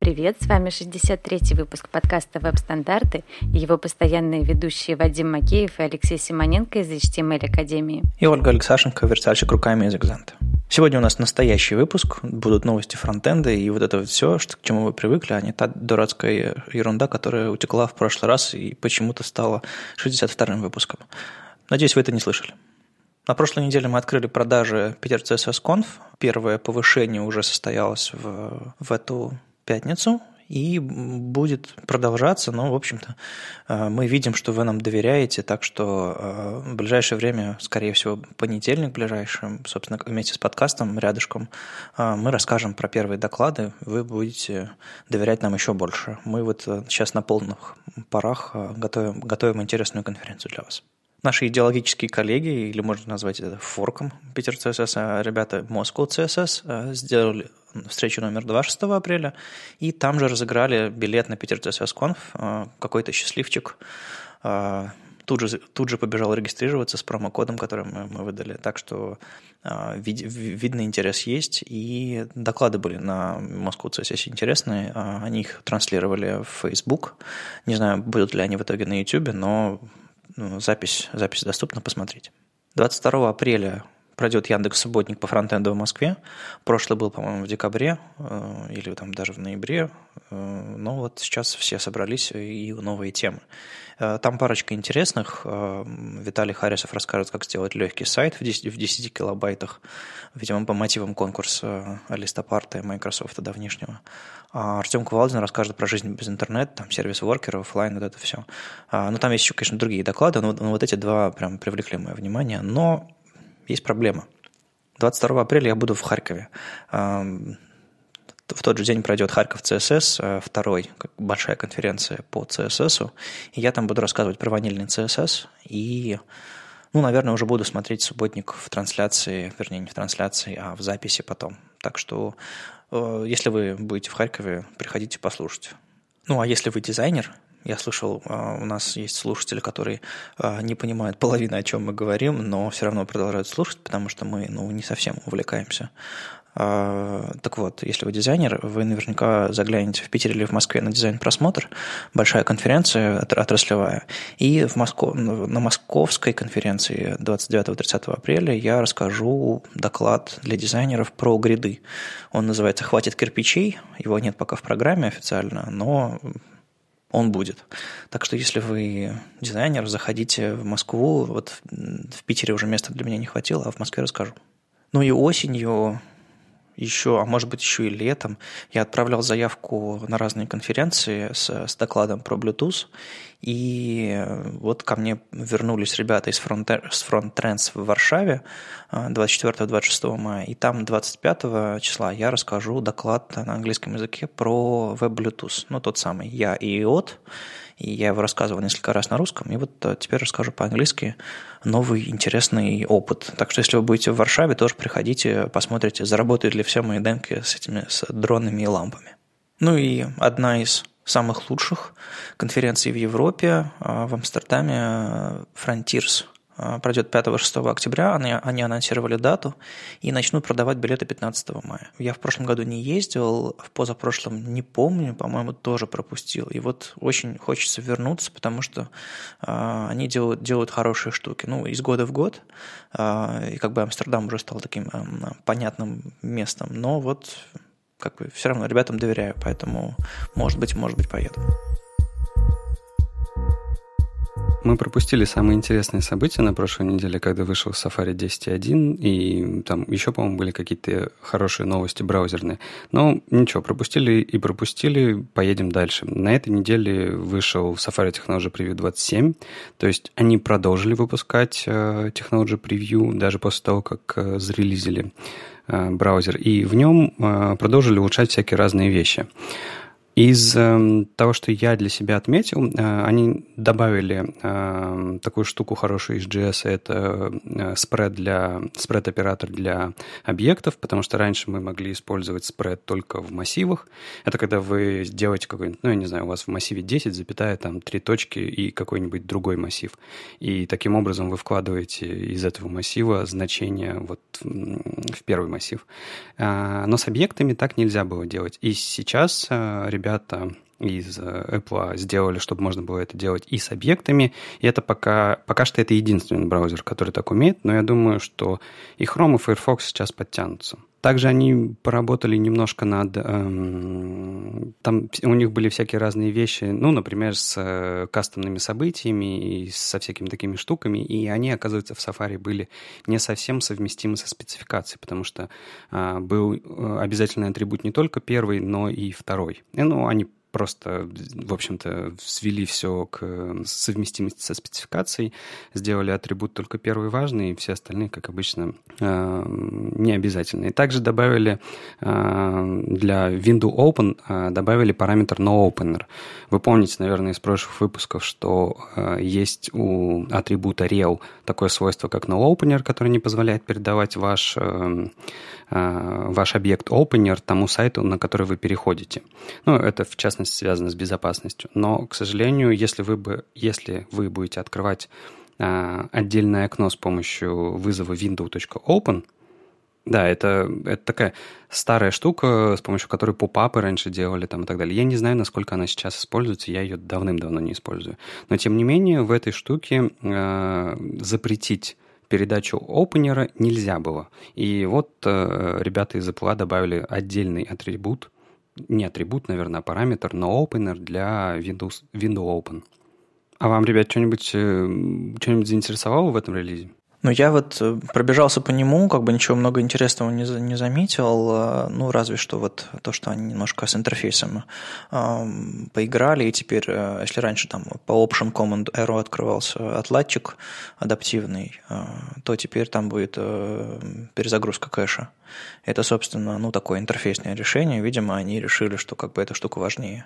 Привет, с вами 63-й выпуск подкаста «Веб-стандарты» и его постоянные ведущие Вадим Макеев и Алексей Симоненко из HTML Академии. И Ольга Алексашенко, верстальщик руками из Экзанта. Сегодня у нас настоящий выпуск, будут новости фронтенда и вот это все, что, к чему вы привыкли, а не та дурацкая ерунда, которая утекла в прошлый раз и почему-то стала 62-м выпуском. Надеюсь, вы это не слышали. На прошлой неделе мы открыли продажи Peter CSS Conf. Первое повышение уже состоялось в, в эту пятницу и будет продолжаться, но, в общем-то, э, мы видим, что вы нам доверяете, так что э, в ближайшее время, скорее всего, понедельник ближайший, собственно, вместе с подкастом рядышком, э, мы расскажем про первые доклады, вы будете доверять нам еще больше. Мы вот сейчас на полных парах готовим, готовим интересную конференцию для вас. Наши идеологические коллеги, или можно назвать это форком Питер CSS, ребята Moscow CSS сделали встречу номер 2 6 апреля, и там же разыграли билет на Питер CSS Conf, э, какой-то счастливчик э, тут же, тут же побежал регистрироваться с промокодом, который мы, мы выдали. Так что э, вид, видный интерес есть, и доклады были на Moscow CSS интересные, они их транслировали в Facebook. Не знаю, будут ли они в итоге на YouTube, но ну, запись, запись доступна, посмотреть. 22 апреля пройдет Яндекс Субботник по фронтенду в Москве. Прошлый был, по-моему, в декабре э, или там даже в ноябре. Э, но вот сейчас все собрались и новые темы. Э, там парочка интересных. Виталий Харисов расскажет, как сделать легкий сайт в 10, в 10 килобайтах, видимо, по мотивам конкурса Листопарта и Microsoft давнишнего. А Артем Кувалдин расскажет про жизнь без интернета, там сервис воркера, офлайн, вот это все. Ну, там есть еще, конечно, другие доклады, но, но вот эти два прям привлекли мое внимание. Но есть проблема. 22 апреля я буду в Харькове. В тот же день пройдет Харьков ЦСС, э, второй, большая конференция по ЦСС, и я там буду рассказывать про ванильный ЦСС, и, ну, наверное, уже буду смотреть субботник в трансляции, вернее, не в трансляции, а в записи потом. Так что, э, если вы будете в Харькове, приходите послушать. Ну, а если вы дизайнер, я слышал, а, у нас есть слушатели, которые не понимают половины, о чем мы говорим, но все равно продолжают слушать, потому что мы ну, не совсем увлекаемся. А, так вот, если вы дизайнер, вы наверняка заглянете в Питере или в Москве на дизайн-просмотр, большая конференция отраслевая, и в Москву, на московской конференции 29-30 апреля я расскажу доклад для дизайнеров про гриды. Он называется «Хватит кирпичей», его нет пока в программе официально, но он будет. Так что если вы дизайнер, заходите в Москву. Вот в Питере уже места для меня не хватило, а в Москве расскажу. Ну и осенью еще, а может быть еще и летом, я отправлял заявку на разные конференции с, с докладом про Bluetooth, и вот ко мне вернулись ребята из Front, с Front Trends в Варшаве 24-26 мая, и там 25 числа я расскажу доклад на английском языке про Web Bluetooth, ну тот самый я и IOT, и я его рассказывал несколько раз на русском, и вот э, теперь расскажу по-английски новый интересный опыт. Так что если вы будете в Варшаве, тоже приходите, посмотрите, заработают ли все мои демки с этими с дронами и лампами. Ну и одна из самых лучших конференций в Европе, э, в Амстердаме, э, Frontiers – а, пройдет 5-6 октября, они, они анонсировали дату и начнут продавать билеты 15 мая. Я в прошлом году не ездил, в позапрошлом не помню, по-моему, тоже пропустил. И вот очень хочется вернуться, потому что э, они делают, делают хорошие штуки. Ну, из года в год, э, и как бы Амстердам уже стал таким э, понятным местом, но вот как бы все равно ребятам доверяю, поэтому, может быть, может быть, поеду. Мы пропустили самые интересные события на прошлой неделе, когда вышел Safari 10.1, и там еще, по-моему, были какие-то хорошие новости браузерные. Но ничего, пропустили и пропустили, поедем дальше. На этой неделе вышел Safari Technology Preview 27, то есть они продолжили выпускать э, Technology Preview даже после того, как э, зарелизили э, браузер, и в нем продолжили улучшать всякие разные вещи. Из э, того, что я для себя отметил, э, они добавили э, такую штуку хорошую из JS, это э, спред для спред-оператор для объектов, потому что раньше мы могли использовать спред только в массивах. Это когда вы делаете какой-нибудь, ну, я не знаю, у вас в массиве 10, запятая, там, три точки и какой-нибудь другой массив. И таким образом вы вкладываете из этого массива значение вот в первый массив. А, но с объектами так нельзя было делать. И сейчас э, ребята из э, Apple сделали, чтобы можно было это делать и с объектами. И это пока, пока что это единственный браузер, который так умеет, но я думаю, что и Chrome, и Firefox сейчас подтянутся. Также они поработали немножко над... Эм, там у них были всякие разные вещи, ну, например, с э, кастомными событиями и со всякими такими штуками, и они, оказывается, в Safari были не совсем совместимы со спецификацией, потому что э, был э, обязательный атрибут не только первый, но и второй. И, ну, они просто, в общем-то, свели все к совместимости со спецификацией, сделали атрибут только первый важный, и все остальные, как обычно, э, не обязательные. Также добавили э, для Window Open э, добавили параметр NoOpener. Вы помните, наверное, из прошлых выпусков, что есть у атрибута rel такое свойство, как NoOpener, которое не позволяет передавать ваш ваш объект opener тому сайту, на который вы переходите. Ну, это в частности связано с безопасностью. Но, к сожалению, если вы, бы, если вы будете открывать отдельное окно с помощью вызова window.open, да, это, это такая старая штука, с помощью которой попапы раньше делали там и так далее. Я не знаю, насколько она сейчас используется, я ее давным-давно не использую. Но, тем не менее, в этой штуке э, запретить передачу опенера нельзя было. И вот э, ребята из Apple добавили отдельный атрибут, не атрибут, наверное, а параметр, но opener для Windows, Windows Open. А вам, ребят, что-нибудь, э, что-нибудь заинтересовало в этом релизе? Ну, я вот э, пробежался по нему, как бы ничего много интересного не, не заметил, э, ну, разве что вот то, что они немножко с интерфейсом э, поиграли, и теперь, э, если раньше там по Option Command Arrow открывался отладчик адаптивный, э, то теперь там будет э, перезагрузка кэша. Это, собственно, ну, такое интерфейсное решение. Видимо, они решили, что как бы эта штука важнее.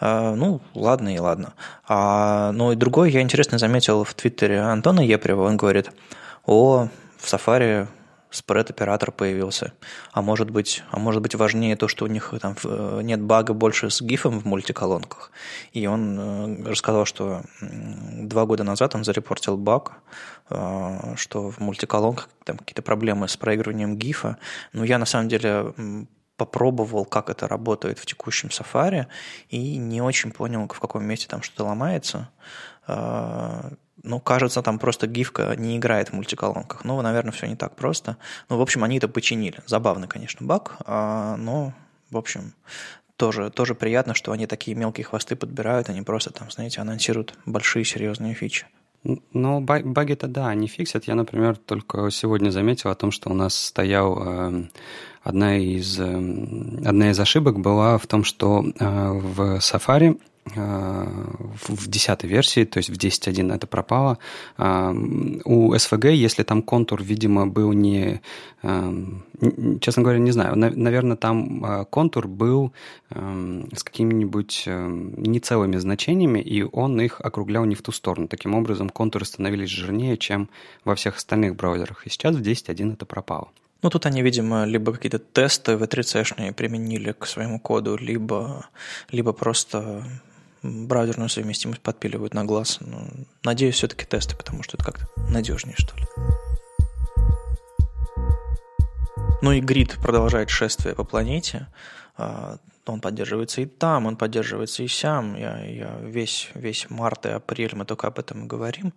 Э, ну, ладно и ладно. А, ну, и другой я интересно заметил в Твиттере Антона Епрева, он говорит – о, в Safari спред-оператор появился. А может быть, а может быть важнее то, что у них там э, нет бага больше с гифом в мультиколонках. И он э, рассказал, что два года назад он зарепортил баг, э, что в мультиколонках там какие-то проблемы с проигрыванием гифа. Но я на самом деле попробовал, как это работает в текущем Safari, и не очень понял, в каком месте там что-то ломается ну, кажется, там просто гифка не играет в мультиколонках. Ну, наверное, все не так просто. Ну, в общем, они это починили. Забавный, конечно, баг, а, но, в общем, тоже, тоже приятно, что они такие мелкие хвосты подбирают, они просто там, знаете, анонсируют большие серьезные фичи. Ну, баги-то да, они фиксят. Я, например, только сегодня заметил о том, что у нас стоял э, одна из, э, одна из ошибок была в том, что э, в Safari в 10 версии, то есть в 10.1 это пропало. У SVG, если там контур, видимо, был не... Честно говоря, не знаю. Наверное, там контур был с какими-нибудь нецелыми значениями, и он их округлял не в ту сторону. Таким образом, контуры становились жирнее, чем во всех остальных браузерах. И сейчас в 10.1 это пропало. Ну, тут они, видимо, либо какие-то тесты в 3 применили к своему коду, либо, либо просто браузерную совместимость подпиливают на глаз. Но, ну, надеюсь, все-таки тесты, потому что это как-то надежнее, что ли. Ну и грид продолжает шествие по планете. А, он поддерживается и там, он поддерживается и сям. Я, я весь, весь март и апрель мы только об этом и говорим.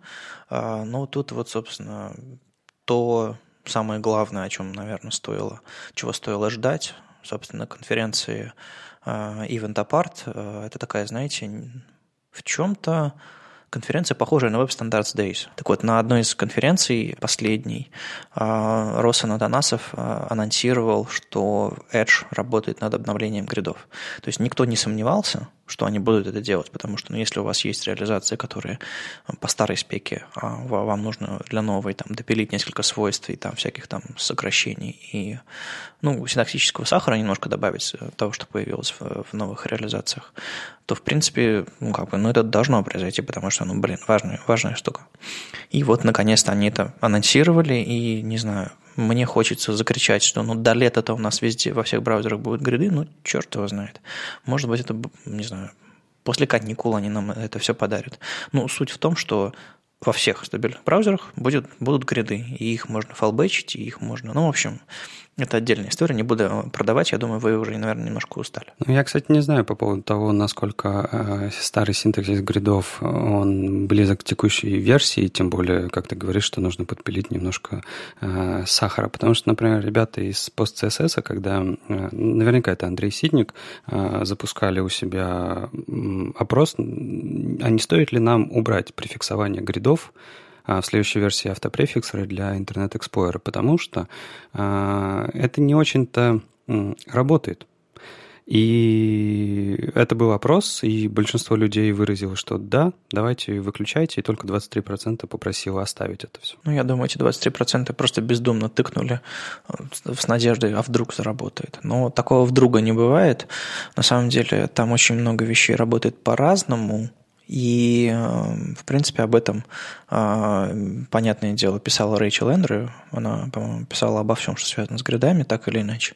А, но тут вот, собственно, то самое главное, о чем, наверное, стоило, чего стоило ждать, собственно, конференции Event Apart. Э, это такая, знаете, в чем-то конференция, похожая на Web Standards Days. Так вот, на одной из конференций, последней, э, Росан Атанасов анонсировал, что Edge работает над обновлением гридов. То есть никто не сомневался – что они будут это делать, потому что ну, если у вас есть реализации, которые по старой спеке, а вам нужно для новой там, допилить несколько свойств и там всяких там сокращений и ну, синтаксического сахара немножко добавить того, что появилось в, в новых реализациях, то в принципе, ну как бы, ну это должно произойти, потому что, ну блин, важная, важная штука. И вот наконец-то они это анонсировали, и не знаю, мне хочется закричать, что ну до лета-то у нас везде, во всех браузерах будут гриды, ну черт его знает. Может быть, это, не знаю, после каникул они нам это все подарят. Ну, суть в том, что во всех стабильных браузерах будет, будут гриды, и их можно фалбэчить, и их можно... Ну, в общем, это отдельная история, не буду продавать, я думаю, вы уже, наверное, немножко устали. Ну, я, кстати, не знаю по поводу того, насколько э, старый синтаксис гридов, он близок к текущей версии, тем более, как ты говоришь, что нужно подпилить немножко э, сахара, потому что, например, ребята из PostCSS, когда, э, наверняка это Андрей Сидник, э, запускали у себя опрос, а не стоит ли нам убрать префиксование гридов в следующей версии автопрефиксера для Internet Explorer, потому что а, это не очень-то работает. И это был опрос, и большинство людей выразило, что да, давайте выключайте, и только 23% попросило оставить это все. Ну, я думаю, эти 23% просто бездумно тыкнули э, с надеждой, а вдруг заработает. Но такого вдруга не бывает. На самом деле там очень много вещей работает по-разному, и, э, в принципе, об этом, э, понятное дело, писала Рэйчел Эндрю. Она, по-моему, писала обо всем, что связано с гридами, так или иначе.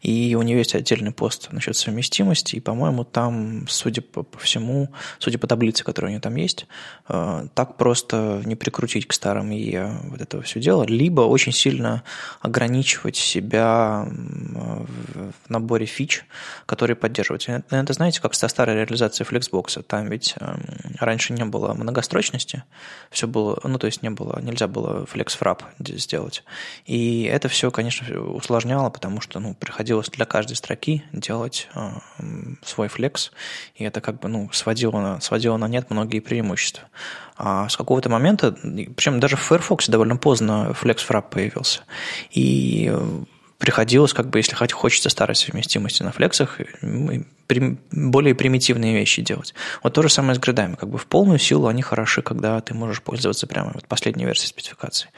И у нее есть отдельный пост насчет совместимости. И, по-моему, там, судя по, всему, судя по таблице, которая у нее там есть, э, так просто не прикрутить к старым и вот это все дело, либо очень сильно ограничивать себя в наборе фич, которые поддерживаются. Это, знаете, как со старой реализацией Flexbox. Там ведь эм, раньше не было многострочности, все было, ну, то есть не было, нельзя было flex-wrap сделать. И это все, конечно, усложняло, потому что, ну, приходилось для каждой строки делать э, свой flex, и это как бы, ну, сводило на, сводило на нет многие преимущества. А с какого-то момента, причем даже в Firefox довольно поздно flex-wrap появился, и приходилось, как бы, если хочется старой совместимости на флексах, более примитивные вещи делать. Вот то же самое с гридами. Как бы в полную силу они хороши, когда ты можешь пользоваться прямо вот последней версией спецификации.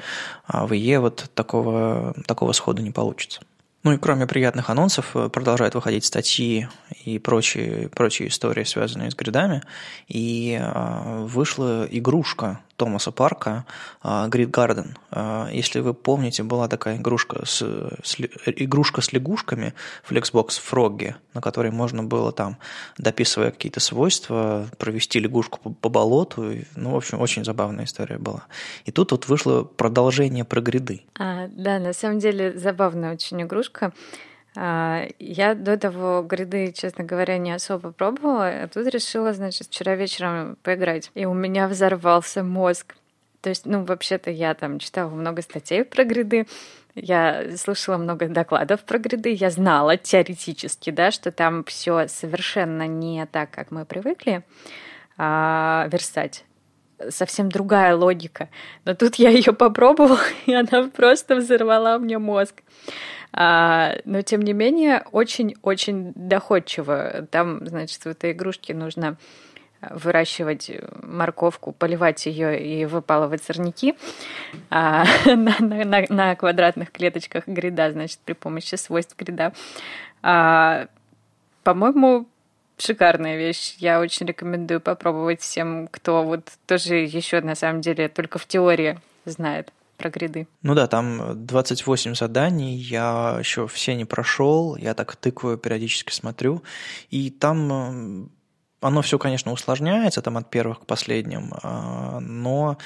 А в IE вот такого, такого схода не получится. Ну и кроме приятных анонсов э, продолжают выходить статьи и прочие, прочие истории, связанные с гридами. И э, вышла игрушка Томаса Парка Grid Garden. Если вы помните, была такая игрушка с, с, игрушка с лягушками Flexbox Froggy, на которой можно было там, дописывая какие-то свойства, провести лягушку по, по болоту. Ну, в общем, очень забавная история была. И тут вот вышло продолжение про гриды. А, да, на самом деле забавная очень игрушка. А, я до того гриды, честно говоря, не особо пробовала, а тут решила, значит, вчера вечером поиграть. И у меня взорвался мозг. То есть, ну, вообще-то я там читала много статей про гриды, я слушала много докладов про гриды, я знала теоретически, да, что там все совершенно не так, как мы привыкли а, верстать. Совсем другая логика. Но тут я ее попробовала, и она просто взорвала мне мозг. А, но, тем не менее, очень-очень доходчиво. Там, значит, в этой игрушке нужно выращивать морковку, поливать ее и выпалывать сорняки а, на, на, на квадратных клеточках грида, значит, при помощи свойств грида. А, по-моему, шикарная вещь. Я очень рекомендую попробовать всем, кто вот тоже еще на самом деле только в теории знает про гриды. Ну да, там 28 заданий, я еще все не прошел, я так тыкаю, периодически смотрю, и там оно все, конечно, усложняется там от первых к последним, а, но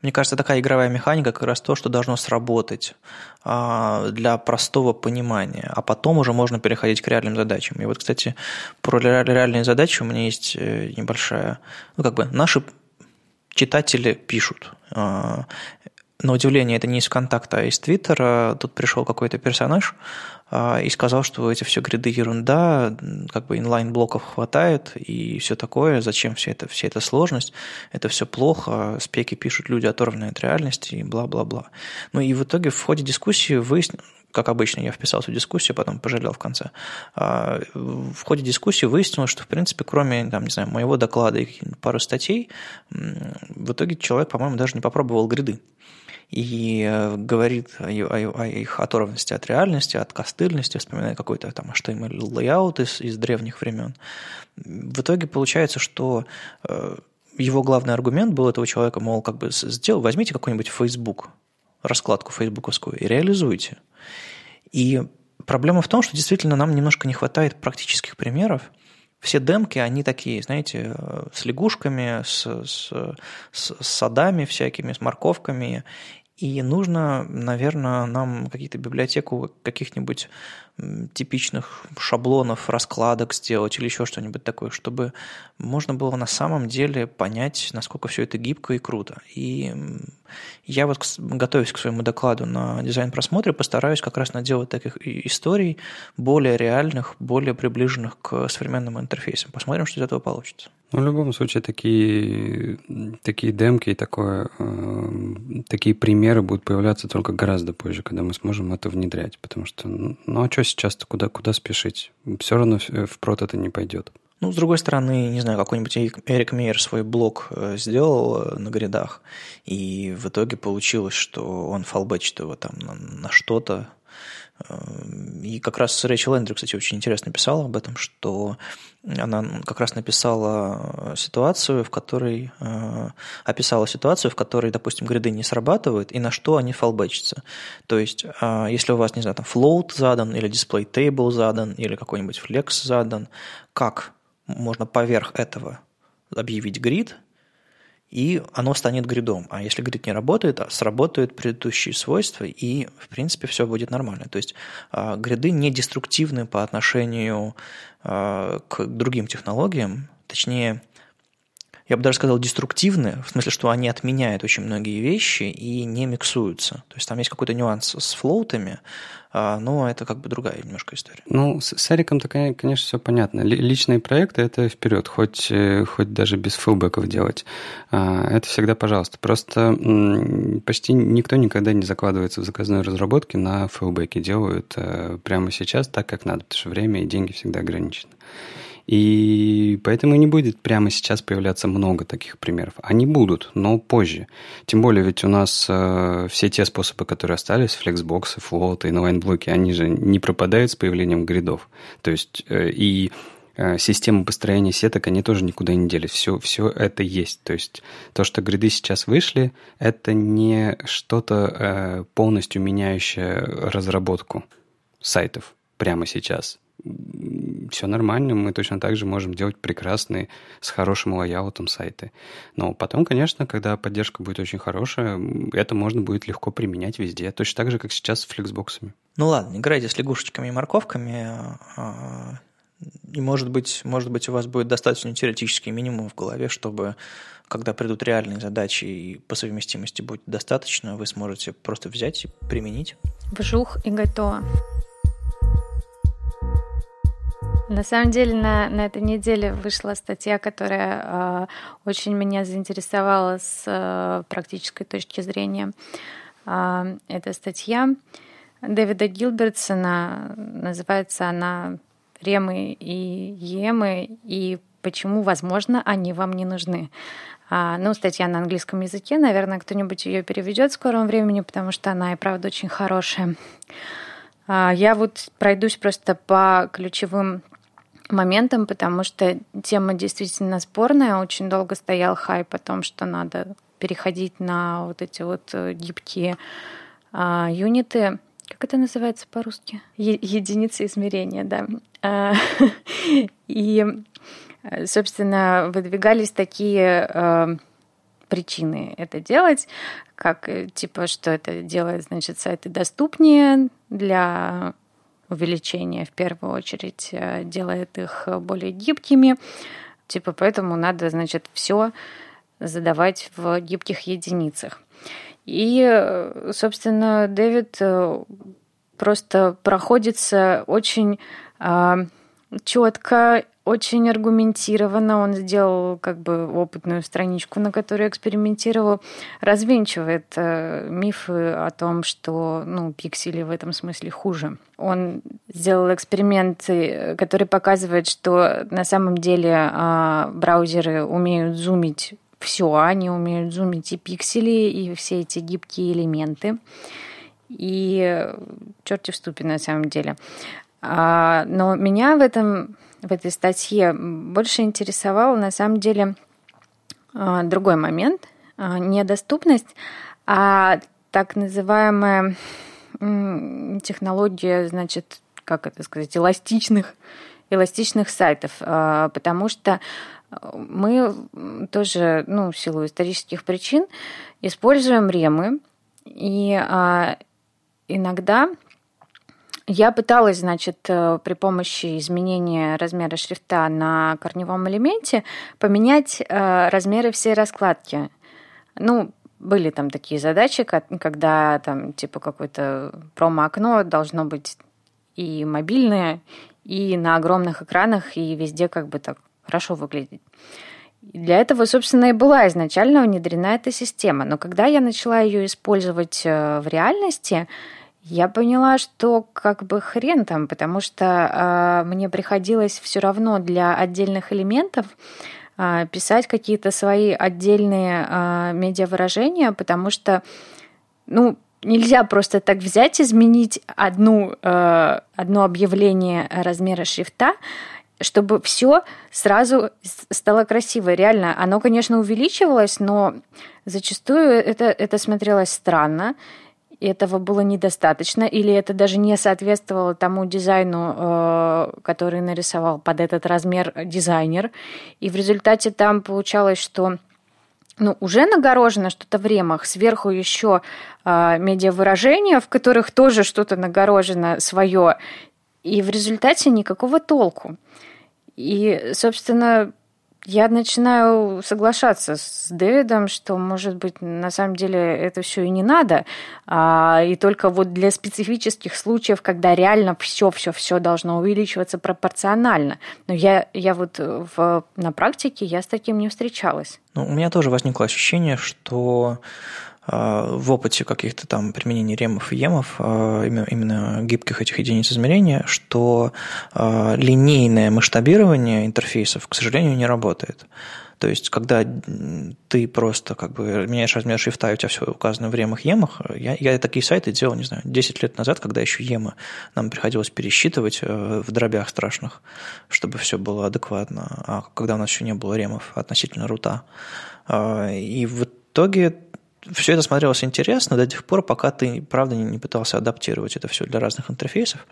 мне кажется, такая игровая механика как раз то, что должно сработать а, для простого понимания, а потом уже можно переходить к реальным задачам. И вот, кстати, про реальные задачи у меня есть э, небольшая, ну как бы наши читатели пишут. На удивление, это не из ВКонтакта, а из Твиттера. Тут пришел какой-то персонаж, и сказал, что эти все гриды ерунда, как бы инлайн-блоков хватает и все такое, зачем вся эта, вся эта сложность, это все плохо, спеки пишут люди, оторванные от реальности и бла-бла-бла. Ну и в итоге в ходе дискуссии выяснилось, как обычно, я вписался в дискуссию, потом пожалел в конце. А, в ходе дискуссии выяснилось, что, в принципе, кроме, там, не знаю, моего доклада и пары статей, в итоге человек, по-моему, даже не попробовал гриды и э, говорит о их оторванности от реальности, от костыльности, вспоминая какой-то там HTML-layout из, из древних времен. В итоге получается, что э, его главный аргумент был этого человека, мол, как бы сделал, возьмите какой-нибудь Facebook, раскладку фейсбуковскую и реализуйте. И проблема в том, что действительно нам немножко не хватает практических примеров. Все демки, они такие, знаете, э, с лягушками, с, с, с садами всякими, с морковками. И нужно, наверное, нам какие-то библиотеку каких-нибудь типичных шаблонов, раскладок сделать или еще что-нибудь такое, чтобы можно было на самом деле понять, насколько все это гибко и круто. И я вот, готовясь к своему докладу на дизайн-просмотре, постараюсь как раз наделать таких историй более реальных, более приближенных к современным интерфейсам. Посмотрим, что из этого получится. Ну, в любом случае, такие, такие демки и такое, э, такие примеры будут появляться только гораздо позже, когда мы сможем это внедрять. Потому что, ну, а что сейчас-то, куда, куда спешить? Все равно в прот это не пойдет. Ну, с другой стороны, не знаю, какой-нибудь Эрик Мейер свой блог э, сделал э, на грядах, и в итоге получилось, что он фалбечит его там на, на что-то, и как раз Рэйчел Эндрю, кстати, очень интересно писала об этом, что она как раз написала ситуацию, в которой э, описала ситуацию, в которой, допустим, гриды не срабатывают, и на что они фалбечатся. То есть, э, если у вас, не знаю, там float задан, или display table задан, или какой-нибудь flex задан, как можно поверх этого объявить грид – и оно станет гридом. А если грид не работает, а сработают предыдущие свойства, и, в принципе, все будет нормально. То есть а, гриды не деструктивны по отношению а, к другим технологиям, точнее, я бы даже сказал, деструктивны, в смысле, что они отменяют очень многие вещи и не миксуются. То есть там есть какой-то нюанс с флоутами, а, но это как бы другая немножко история. Ну, с, с Эриком-то, конечно, все понятно. Личные проекты – это вперед, хоть, э, хоть даже без фулбеков делать. А, это всегда пожалуйста. Просто почти никто никогда не закладывается в заказной разработке на fallback и. Делают э, прямо сейчас так, как надо, потому что время и деньги всегда ограничены. И поэтому не будет прямо сейчас появляться много таких примеров. Они будут, но позже. Тем более ведь у нас э, все те способы, которые остались, flexbox ы, float ы, inline-block и, они же не пропадают с появлением grid ов. То есть э, и э, системы построения сеток, они тоже никуда не делись. Все, все это есть. То есть то, что гриды сейчас вышли, это не что-то э, полностью меняющее разработку сайтов прямо сейчас все нормально, мы точно так же можем делать прекрасные, с хорошим лайаутом сайты. Но потом, конечно, когда поддержка будет очень хорошая, это можно будет легко применять везде, точно так же, как сейчас с флексбоксами. Ну ладно, играйте с лягушечками и морковками, а, и, может быть, может быть, у вас будет достаточно теоретический минимум в голове, чтобы, когда придут реальные задачи и по совместимости будет достаточно, вы сможете просто взять и применить. Вжух и готово. На самом деле на, на этой неделе вышла статья, которая э, очень меня заинтересовала с э, практической точки зрения. Э, это статья Дэвида Гилбертсона, называется она «Ремы и емы и почему, возможно, они вам не нужны». А, ну, статья на английском языке, наверное, кто-нибудь ее переведет в скором времени, потому что она и правда очень хорошая. Я вот пройдусь просто по ключевым моментом, потому что тема действительно спорная. Очень долго стоял хайп о том, что надо переходить на вот эти вот э, гибкие а, юниты. Как это называется по-русски? Е- единицы измерения, да. А, и, собственно, выдвигались такие а, причины это делать, как э, типа, что это делает, значит, сайты доступнее для увеличение в первую очередь э, делает их более гибкими. Типа поэтому надо, значит, все задавать в гибких единицах. И, собственно, Дэвид э, просто проходится очень э, четко очень аргументированно. Он сделал как бы опытную страничку, на которой экспериментировал, развенчивает э, мифы о том, что ну, пиксели в этом смысле хуже. Он сделал эксперименты, который показывает, что на самом деле э, браузеры умеют зумить все, они умеют зумить и пиксели, и все эти гибкие элементы. И черти в ступе на самом деле. А, но меня в этом в этой статье больше интересовал на самом деле а, другой момент, а, не доступность, а так называемая технология, значит, как это сказать, эластичных, эластичных сайтов, а, потому что мы тоже, ну, в силу исторических причин, используем ремы, и иногда я пыталась, значит, э, при помощи изменения размера шрифта на корневом элементе поменять э, размеры всей раскладки. Ну, были там такие задачи, когда там типа какое-то промо-окно должно быть и мобильное, и на огромных экранах, и везде как бы так хорошо выглядеть. Для этого, собственно, и была изначально внедрена эта система. Но когда я начала ее использовать э, в реальности, я поняла, что как бы хрен там, потому что э, мне приходилось все равно для отдельных элементов э, писать какие-то свои отдельные э, медиавыражения, потому что, ну, нельзя просто так взять, изменить одну, э, одно объявление размера шрифта, чтобы все сразу стало красиво. Реально, оно, конечно, увеличивалось, но зачастую это, это смотрелось странно этого было недостаточно, или это даже не соответствовало тому дизайну, э, который нарисовал под этот размер дизайнер. И в результате там получалось, что ну, уже нагорожено что-то в ремах, сверху еще э, медиавыражения, в которых тоже что-то нагорожено свое, и в результате никакого толку. И, собственно, я начинаю соглашаться с Дэвидом, что, может быть, на самом деле это все и не надо, а, и только вот для специфических случаев, когда реально все, все, все должно увеличиваться пропорционально. Но я, я вот в, на практике я с таким не встречалась. Ну, у меня тоже возникло ощущение, что в опыте каких-то там применений ремов и емов, а, именно гибких этих единиц измерения, что а, линейное масштабирование интерфейсов, к сожалению, не работает. То есть, когда ты просто как бы меняешь размер шрифта, и у тебя все указано в ремах, емах, я, я такие сайты делал, не знаю, 10 лет назад, когда еще ема нам приходилось пересчитывать э, в дробях страшных, чтобы все было адекватно, а когда у нас еще не было ремов относительно рута. И в итоге все это смотрелось интересно до тех пор, пока ты, правда, не пытался адаптировать это все для разных интерфейсов.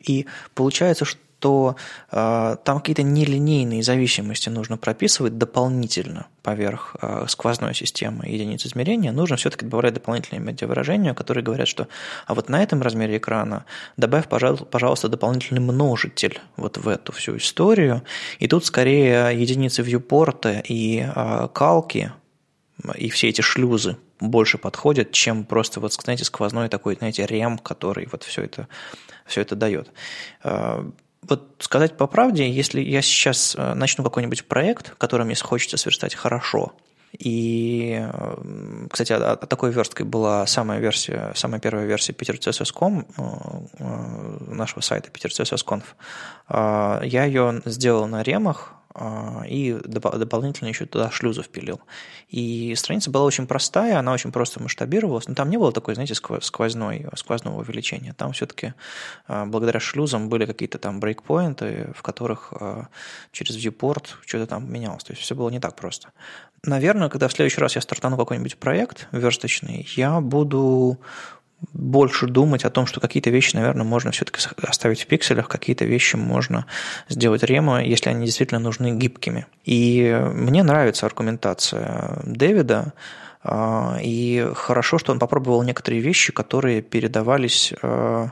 И получается, что э, там какие-то нелинейные зависимости нужно прописывать дополнительно поверх э, сквозной системы единиц измерения. Нужно все-таки добавлять дополнительные медиавыражения, которые говорят, что а вот на этом размере экрана добавь, пожалуйста, дополнительный множитель вот в эту всю историю. И тут скорее единицы вьюпорта и э, калки и все эти шлюзы больше подходят, чем просто, вот, знаете, сквозной такой, знаете, рем, который вот все это, все это дает. А, вот сказать по правде, если я сейчас э, начну какой-нибудь проект, который мне хочется сверстать хорошо, и, э, кстати, такой версткой была самая версия, самая первая версия petercss.com, э, нашего сайта petercss.conf. А, я ее сделал на ремах, а, и дополнительно еще туда шлюзы впилил. И страница была очень простая, она очень просто масштабировалась, но там не было такой, знаете, сквозной, сквозного увеличения. Там все-таки а, благодаря шлюзам были какие-то там брейкпоинты, в которых а, через viewport что-то там менялось. То есть все было не так просто. Наверное, когда в следующий раз я стартану какой-нибудь проект версточный, я буду больше думать о том, что какие-то вещи, наверное, можно все-таки оставить в пикселях, какие-то вещи можно сделать ремо, если они действительно нужны гибкими. И мне нравится аргументация Дэвида, а, и хорошо, что он попробовал некоторые вещи, которые передавались а,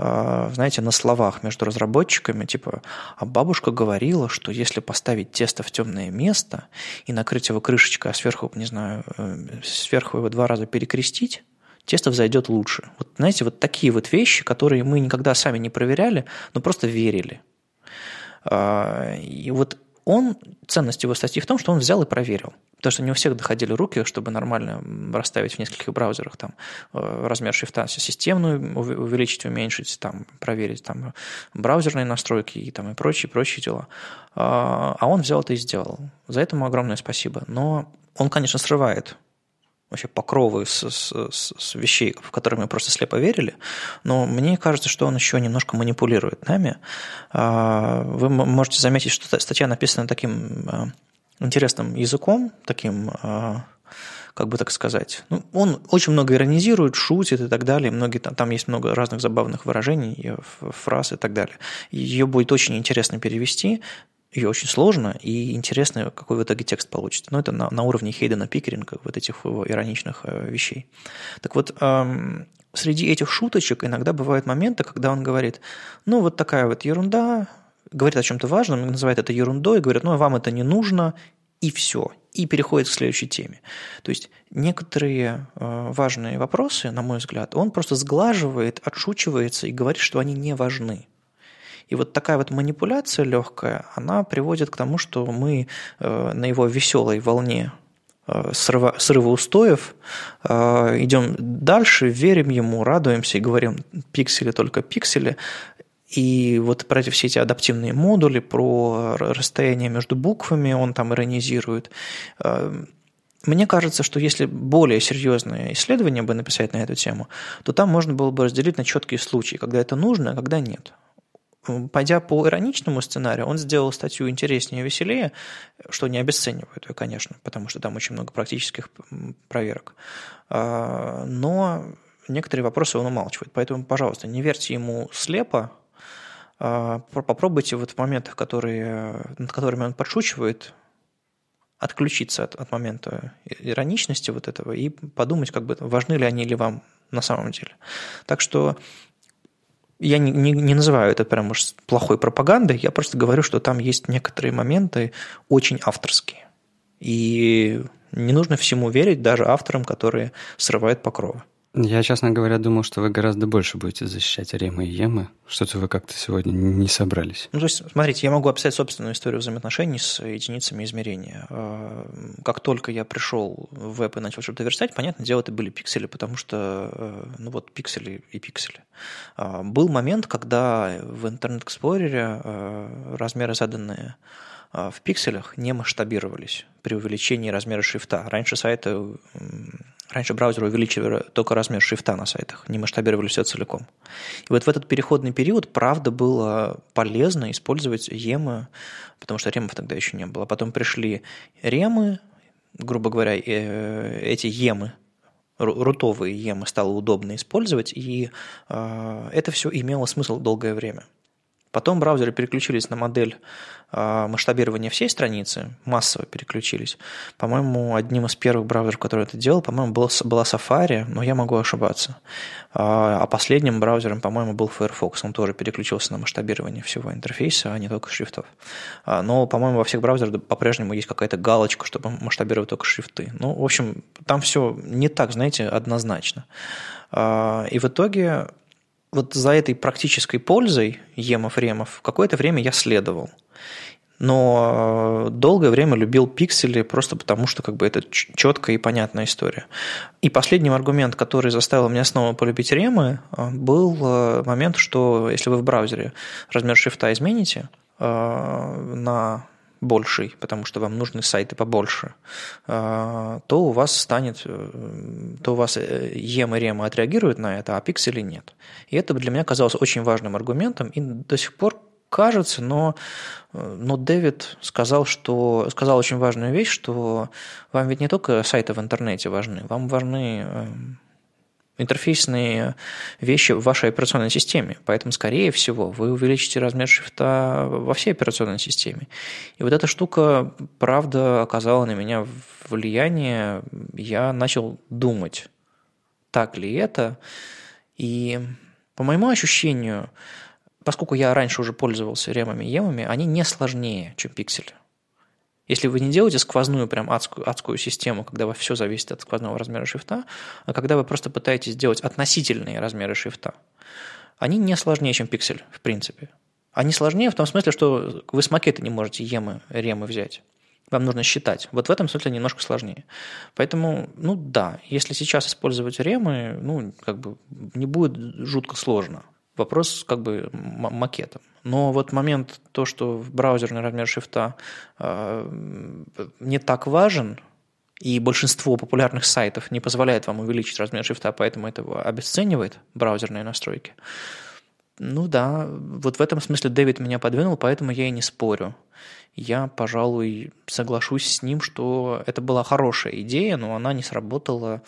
а, знаете, на словах между разработчиками, типа, а бабушка говорила, что если поставить тесто в темное место и накрыть его крышечкой, а сверху, не знаю, э, сверху его два раза перекрестить, тесто взойдет лучше. Вот, знаете, вот такие вот вещи, которые мы никогда сами не проверяли, но просто верили. А, и вот он, ценность его статьи в том, что он взял и проверил. Потому что не у всех доходили руки, чтобы нормально расставить в нескольких браузерах там, э, размер шрифта системную увеличить, уменьшить, там, проверить там, браузерные настройки и, там, и прочие, прочие дела. А, а он взял это и сделал. За это ему огромное спасибо. Но он, конечно, срывает вообще покровы с, с, с, с вещей, в которые мы просто слепо верили, но мне кажется, что он еще немножко манипулирует нами. А, вы можете заметить, что статья написана таким а, интересным языком, таким, а, как бы так сказать. Ну, он очень много иронизирует, шутит и так далее. Многие, там, там есть много разных забавных выражений, фраз и так далее. Ее будет очень интересно перевести ее очень сложно и интересно, какой в итоге текст получится. Но это на, на уровне Хейдена Пикеринга, вот этих его ироничных э, вещей. Так вот, эм, среди этих шуточек иногда бывают моменты, когда он говорит, ну, вот такая вот ерунда, говорит о чем-то важном, называет это ерундой, говорит, ну, вам это не нужно, и все, и переходит к следующей теме. То есть некоторые э, важные вопросы, на мой взгляд, он просто сглаживает, отшучивается и говорит, что они не важны. И вот такая вот манипуляция легкая, она приводит к тому, что мы э, на его веселой волне э, срыва, устоев, э, идем дальше, верим ему, радуемся и говорим пиксели только пиксели. И вот про все эти адаптивные модули, про расстояние между буквами он там иронизирует. Мне кажется, что если более серьезное исследование бы написать на эту тему, то там можно было бы разделить на четкие случаи, когда это нужно, а когда нет. Пойдя по ироничному сценарию, он сделал статью интереснее и веселее, что не обесценивает ее, конечно, потому что там очень много практических проверок. А, но некоторые вопросы он умалчивает. Поэтому, пожалуйста, не верьте ему слепо, а, попробуйте вот в моментах, которые, над которыми он подшучивает, отключиться от, от момента ироничности вот этого и подумать, как бы важны ли они или вам на самом деле. Так что я не, не, не называю это прям уж плохой пропагандой, я просто говорю, что там есть некоторые моменты очень авторские. И не нужно всему верить, даже авторам, которые срывают покровы. Я, честно говоря, думал, что вы гораздо больше будете защищать rem ы и em ы. Что-то вы как-то сегодня не собрались. Ну, то есть, смотрите, я могу описать собственную историю взаимоотношений с единицами измерения. А, как только я пришел в веб и начал что-то верстать, понятное дело, это были пиксели, потому что, э, ну вот, пиксели и пиксели. А, был момент, когда в Internet Explorer е э, размеры заданные в пикселях не масштабировались при увеличении размера шрифта. Раньше сайты Раньше браузеры увеличивали только размер шрифта на сайтах, не масштабировали все целиком. И вот в этот переходный период, правда, было полезно использовать емы, потому что ремов тогда еще не было. Потом пришли ремы, грубо говоря, э, эти емы, рутовые емы стало удобно использовать, и э, это все имело смысл долгое время. Потом браузеры переключились на модель а, масштабирования всей страницы, массово переключились. По-моему, одним из первых браузеров, который это делал, по-моему, был, была Safari, но я могу ошибаться. А, а последним браузером, по-моему, был Firefox. Он тоже переключился на масштабирование всего интерфейса, а не только шрифтов. А, но, по-моему, во всех браузерах по-прежнему есть какая-то галочка, чтобы масштабировать только шрифты. Ну, в общем, там все не так, знаете, однозначно. И в итоге вот за этой практической пользой емов-ремов какое-то время я следовал. Но э, долгое время любил пиксели просто потому, что как бы это четкая и понятная история. И последний аргумент, который заставил меня снова полюбить ремы, э, был э, момент, что если вы в браузере размер шрифта измените на больший, потому что вам нужны сайты побольше, то у вас станет, то у вас EM и REM отреагируют на это, а пиксели нет. И это для меня казалось очень важным аргументом, и до сих пор кажется, но, но Дэвид сказал, что, сказал очень важную вещь, что вам ведь не только сайты в интернете важны, вам важны интерфейсные вещи в вашей операционной системе. Поэтому, скорее всего, вы увеличите размер шрифта во всей операционной системе. И вот эта штука, правда, оказала на меня влияние. Я начал думать, так ли это. И по моему ощущению, поскольку я раньше уже пользовался ремами и емами, они не сложнее, чем пиксели. Если вы не делаете сквозную прям адскую, адскую систему, когда вас все зависит от сквозного размера шрифта, а когда вы просто пытаетесь сделать относительные размеры шрифта, они не сложнее, чем пиксель, в принципе. Они сложнее в том смысле, что вы с макета не можете емы, ремы взять. Вам нужно считать. Вот в этом смысле немножко сложнее. Поэтому, ну да, если сейчас использовать ремы, ну, как бы не будет жутко сложно. Вопрос как бы макетом. Но вот момент то, что браузерный размер шрифта э, не так важен, и большинство популярных сайтов не позволяет вам увеличить размер шрифта, поэтому это обесценивает браузерные настройки. Ну да, вот в этом смысле Дэвид меня подвинул, поэтому я и не спорю. Я, пожалуй, соглашусь с ним, что это была хорошая идея, но она не сработала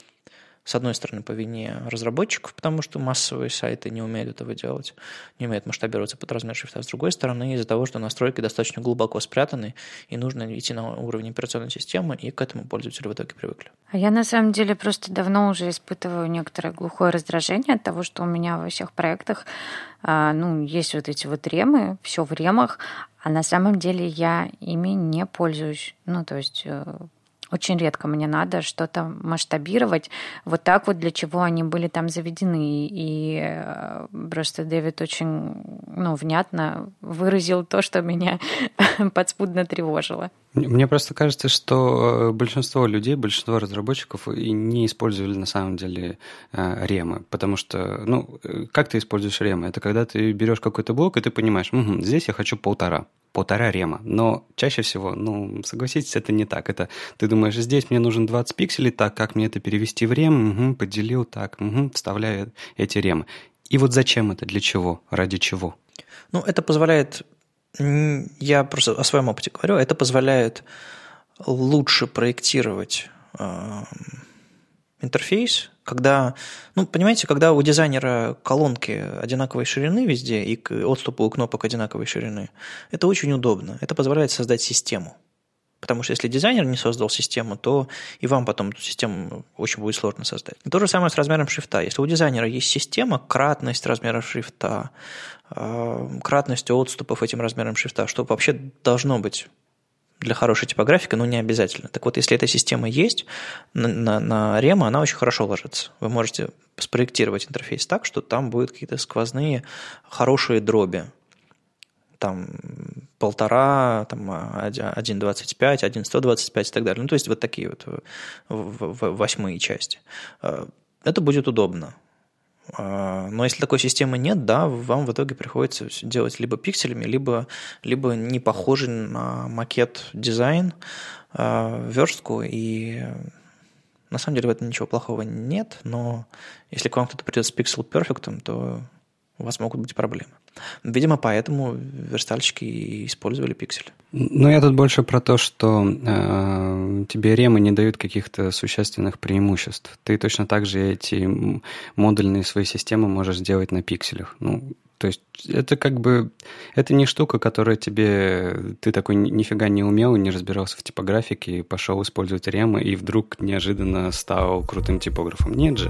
с одной стороны, по вине разработчиков, потому что массовые сайты не умеют этого делать, не умеют масштабироваться под размер шрифта. С другой стороны, из-за того, что настройки достаточно глубоко спрятаны, и нужно идти на уровень операционной системы, и к этому пользователи в итоге привыкли. А я на самом деле просто давно уже испытываю некоторое глухое раздражение от того, что у меня во всех проектах а, ну, есть вот эти вот ремы, все в ремах, а на самом деле я ими не пользуюсь. Ну, то есть э, очень редко мне надо что-то масштабировать. Вот так вот, для чего они были там заведены. И э, просто Дэвид очень ну, внятно выразил то, что меня подспудно тревожило. Мне просто кажется, что э, большинство людей, большинство разработчиков не использовали на самом деле э, ремы, потому что, ну, как ты используешь ремы? Это когда ты берешь какой-то блок, и ты понимаешь, угу, здесь я хочу полтора, полтора рема. Но чаще всего, ну, согласитесь, это не так. Это ты думаешь, здесь мне нужен 20 пикселей, так, как мне это перевести в рем? Угу, поделил, так, угу, вставляю эти ремы. И вот зачем это, для чего, ради чего? Ну, это позволяет, я просто о своем опыте говорю, это позволяет лучше проектировать э, интерфейс, когда, ну, понимаете, когда у дизайнера колонки одинаковой ширины везде и отступы у кнопок одинаковой ширины, это очень удобно. Это позволяет создать систему. Потому что если дизайнер не создал систему, то и вам потом эту систему очень будет сложно создать. То же самое с размером шрифта. Если у дизайнера есть система, кратность размера шрифта, э, кратность отступов этим размером шрифта, что вообще должно быть для хорошей типографики, но не обязательно. Так вот, если эта система есть, на, на, на Remo она очень хорошо ложится. Вы можете спроектировать интерфейс так, что там будут какие-то сквозные хорошие дроби. Там полтора, там 1.25, 1.125 и так далее. Ну, то есть вот такие вот восьмые части. Э, это будет удобно. А, но если такой системы нет, да, вам в итоге приходится делать либо пикселями, либо, либо не похожий на макет дизайн, а, верстку, и на самом деле в этом ничего плохого нет, но если к вам кто-то придет с Pixel Perfect, то у вас могут быть проблемы. Видимо, поэтому верстальщики использовали пиксель. Ну, я тут больше про то, что э, тебе ремы не дают каких-то существенных преимуществ. Ты точно так же эти модульные свои системы можешь сделать на пикселях. Ну, то есть это как бы, это не штука, которая тебе, ты такой нифига не умел, не разбирался в типографике, пошел использовать ремы и вдруг неожиданно стал крутым типографом. Нет же.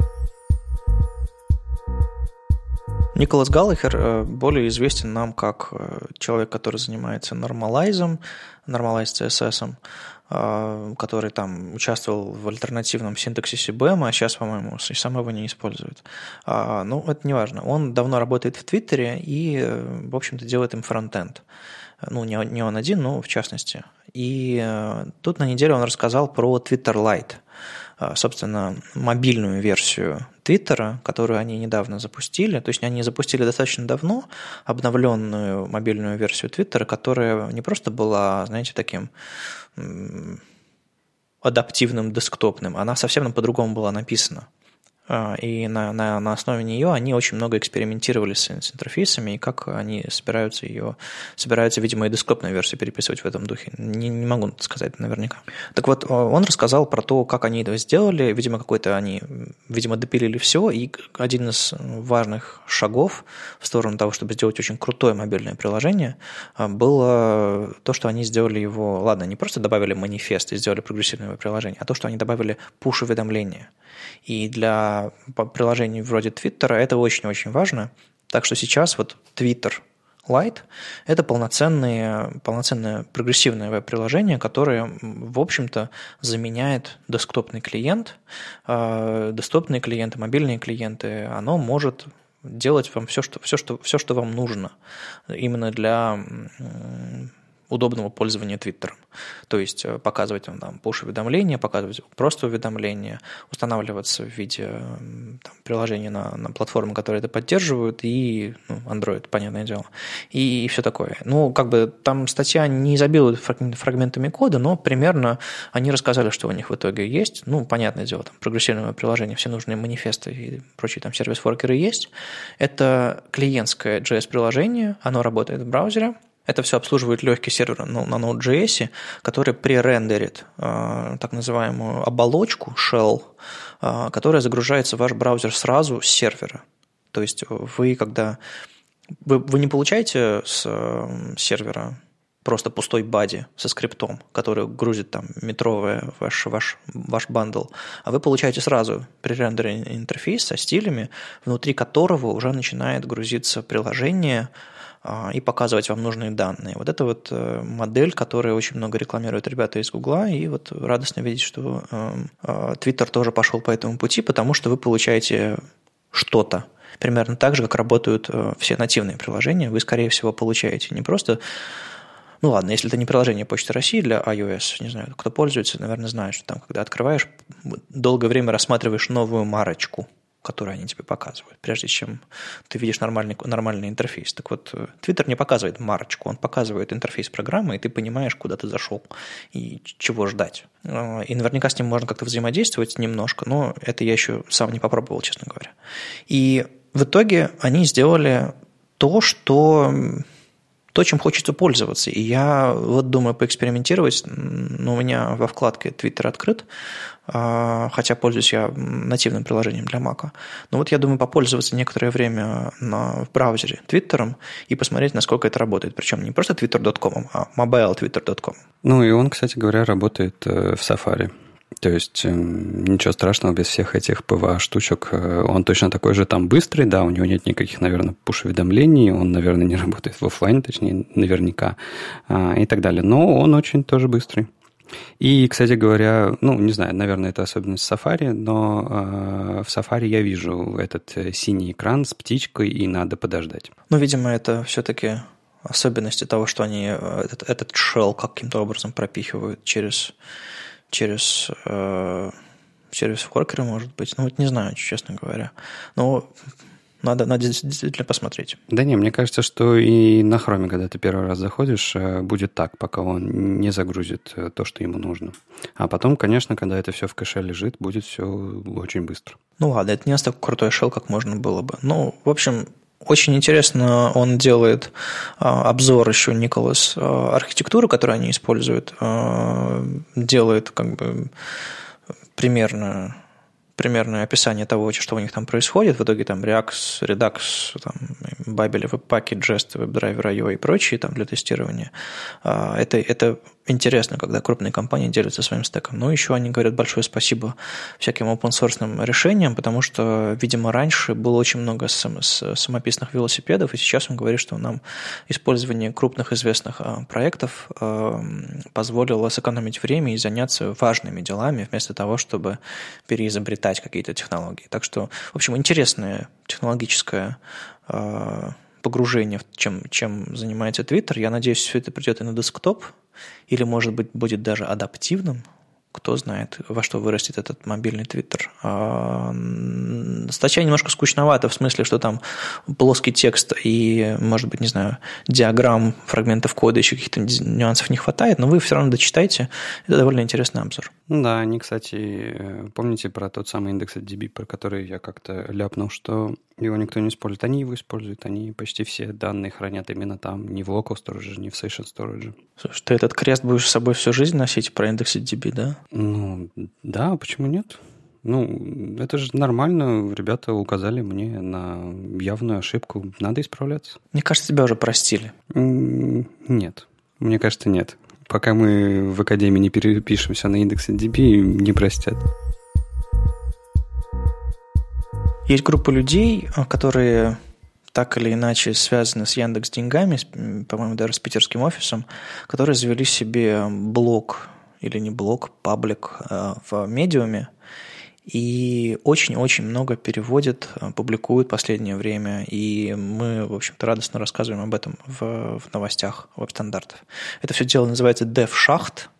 Николас Галлахер э, более известен нам как э, человек, который занимается нормалайзом, нормалайз CSS, э, который там участвовал в альтернативном синтаксисе BEM, а сейчас, по-моему, сам его не использует. А, ну, это не важно. Он давно работает в Твиттере и, в общем-то, делает им фронтенд. Ну, не, он один, но в частности. И тут на неделе он рассказал про Twitter Lite – собственно, мобильную версию Твиттера, которую они недавно запустили. То есть они запустили достаточно давно обновленную мобильную версию Твиттера, которая не просто была, знаете, таким адаптивным десктопным, она совсем по-другому была написана. А, и на, на, на основе нее они очень много экспериментировали с, с интерфейсами, и как они собираются ее, собираются, видимо, и десктопную версию переписывать в этом духе. Не, не могу сказать наверняка. Так вот, он рассказал про то, как они это сделали. Видимо, какой-то они, видимо, допилили все, и один из важных шагов в сторону того, чтобы сделать очень крутое мобильное приложение, а, было то, что они сделали его, ладно, не просто добавили манифест и сделали прогрессивное приложение, а то, что они добавили пуш-уведомления. И для приложений вроде Твиттера это очень-очень важно. Так что сейчас вот Твиттер Lite – это полноценные, полноценное прогрессивное веб-приложение, которое, в общем-то, заменяет десктопный клиент. А, десктопные клиенты, мобильные клиенты, оно может делать вам все, что, все, что, все, что вам нужно именно для удобного пользования Твиттером. То есть э, показывать вам там push-уведомления, показывать просто уведомления, устанавливаться в виде там, приложения на, на платформы, которые это поддерживают, и ну, Android, понятное дело, и, и все такое. Ну, как бы там статья не изобилует фрагментами кода, но примерно они рассказали, что у них в итоге есть. Ну, понятное дело, там прогрессивное приложение, все нужные манифесты и прочие там сервис-воркеры есть. Это клиентское JS-приложение, оно работает в браузере, это все обслуживает легкий сервер на Node.js, который пререндерит э, так называемую оболочку shell, э, которая загружается в ваш браузер сразу с сервера. То есть вы, когда... Вы, вы не получаете с э, сервера просто пустой body со скриптом, который грузит там метровое ваш, ваш, ваш bundle, а вы получаете сразу пререндеренный интерфейс со стилями, внутри которого уже начинает грузиться приложение, и показывать вам нужные данные. Вот это вот э, модель, которую очень много рекламируют ребята из Гугла, и вот радостно видеть, что эм, э, Twitter тоже пошел по этому пути, потому что вы получаете что-то, примерно так же, как работают э, все нативные приложения, вы, скорее всего, получаете не просто ну ладно, если это не приложение Почты России для iOS, не знаю, кто пользуется, наверное, знает, что там, когда открываешь, долгое время рассматриваешь новую марочку – которые они тебе показывают, прежде чем ты видишь нормальный, нормальный интерфейс. Так вот, Twitter не показывает марочку, он показывает интерфейс программы, и ты понимаешь, куда ты зашел и чего ждать. А, и наверняка с ним можно как-то взаимодействовать немножко, но это я еще сам не попробовал, честно говоря. И в итоге они сделали то, что то, чем хочется пользоваться. И я вот думаю поэкспериментировать. Ну, у меня во вкладке Twitter открыт, хотя пользуюсь я нативным приложением для Mac. Но вот я думаю попользоваться некоторое время на, в браузере Твиттером и посмотреть, насколько это работает. Причем не просто twitter.com, а mobiletwitter.com. Ну и он, кстати говоря, работает э, в Safari. То есть эм, ничего страшного без всех этих ПВА-штучек. Э, он точно такой же там быстрый, да, у него нет никаких, наверное, пуш-уведомлений, он, наверное, не работает в офлайне, точнее, наверняка, а, и так далее. Но он очень тоже быстрый. И, кстати говоря, ну, не знаю, наверное, это особенность Safari, но э, в Safari я вижу этот э, синий экран с птичкой, и надо подождать. Ну, видимо, это все-таки особенности того, что они этот, этот shell каким-то образом пропихивают через через э, сервис воркера, может быть. Ну, вот не знаю, честно говоря. Но надо, надо действительно посмотреть. Да не, мне кажется, что и на хроме, когда ты первый раз заходишь, э, будет так, пока он не загрузит э, то, что ему нужно. А потом, конечно, когда это все в кэше лежит, будет все очень быстро. Ну ладно, это не настолько крутой шел, как можно было бы. Ну, в общем, очень интересно, он делает а, обзор еще Николас а, архитектуры, которую они используют, а, делает как бы примерно примерное описание того, что у них там происходит. В итоге там React, Redux, там, Babel, Webpack, Jest, WebDriver, IO и прочие там для тестирования. Это, это интересно, когда крупные компании делятся своим стеком. Но еще они говорят большое спасибо всяким open source решениям, потому что, видимо, раньше было очень много сам, самописных велосипедов, и сейчас он говорит, что нам использование крупных известных а, проектов а, позволило сэкономить время и заняться важными делами, вместо того, чтобы переизобретать какие-то технологии. Так что, в общем, интересная технологическая а, погружение чем, чем занимается Twitter. Я надеюсь, все это придет и на десктоп, или, может быть, будет даже адаптивным, кто знает, во что вырастет этот мобильный твиттер. А, статья немножко скучновата, в смысле, что там плоский текст и, может быть, не знаю, диаграмм, фрагментов кода, еще каких-то нюансов не хватает, но вы все равно дочитайте. Это довольно интересный обзор. Да, они, кстати, э, помните про тот самый индекс DB, про который я как-то ляпнул, что его никто не использует. Они его используют, они почти все данные хранят именно там, не в local storage, не в session storage. Слушай, ты этот крест будешь с собой всю жизнь носить про индекс DB, да? Ну, да, почему нет? Ну, это же нормально. Ребята указали мне на явную ошибку. Надо исправляться. Мне кажется, тебя уже простили. Нет. Мне кажется, нет. Пока мы в Академии не перепишемся на индекс DB, не простят. Есть группа людей, которые так или иначе связаны с Яндекс Деньгами, по-моему, даже с питерским офисом, которые завели себе блог или не блог, паблик э, в медиуме, и очень-очень много переводит, э, публикует в последнее время, и мы, в общем-то, радостно рассказываем об этом в, в новостях веб-стандартов. Это все дело называется DevShacht, а,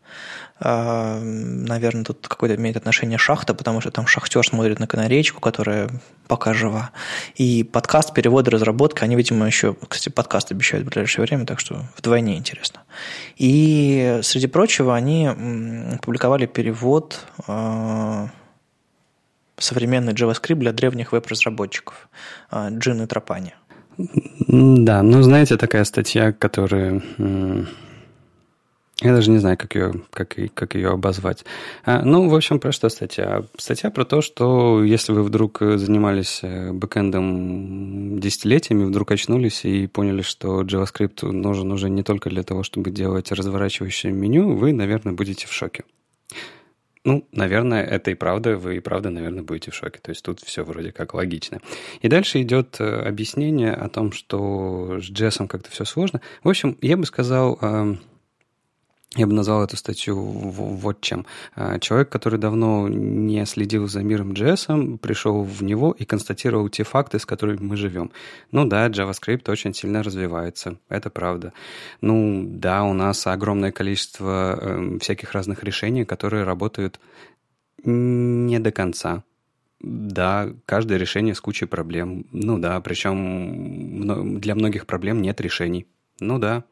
наверное, тут какое-то имеет отношение шахта, потому что там шахтер смотрит на канаречку, которая пока жива. И подкаст, переводы, разработка, они, видимо, еще, кстати, подкаст обещают в ближайшее время, так что вдвойне интересно. И, среди прочего, они публиковали перевод а, современный JavaScript для древних веб-разработчиков Джин и Тропани. Да, ну, знаете, такая статья, которая я даже не знаю, как ее, как, как ее обозвать. А, ну, в общем, про что статья? Статья про то, что если вы вдруг занимались э, бэкэндом десятилетиями, вдруг очнулись и поняли, что JavaScript нужен уже не только для того, чтобы делать разворачивающее меню, вы, наверное, будете в шоке. Ну, наверное, это и правда, вы и правда, наверное, будете в шоке. То есть тут все вроде как логично. И дальше идет э, объяснение о том, что с JS как-то все сложно. В общем, я бы сказал, я бы назвал эту статью вот чем. А, человек, который давно не следил за миром JS, пришел в него и констатировал те факты, с которыми мы живем. Ну да, JavaScript очень сильно развивается, это правда. Ну да, у нас огромное количество э, всяких разных решений, которые работают не до конца. Да, каждое решение с кучей проблем. Ну да, причем для многих проблем нет решений. Ну да.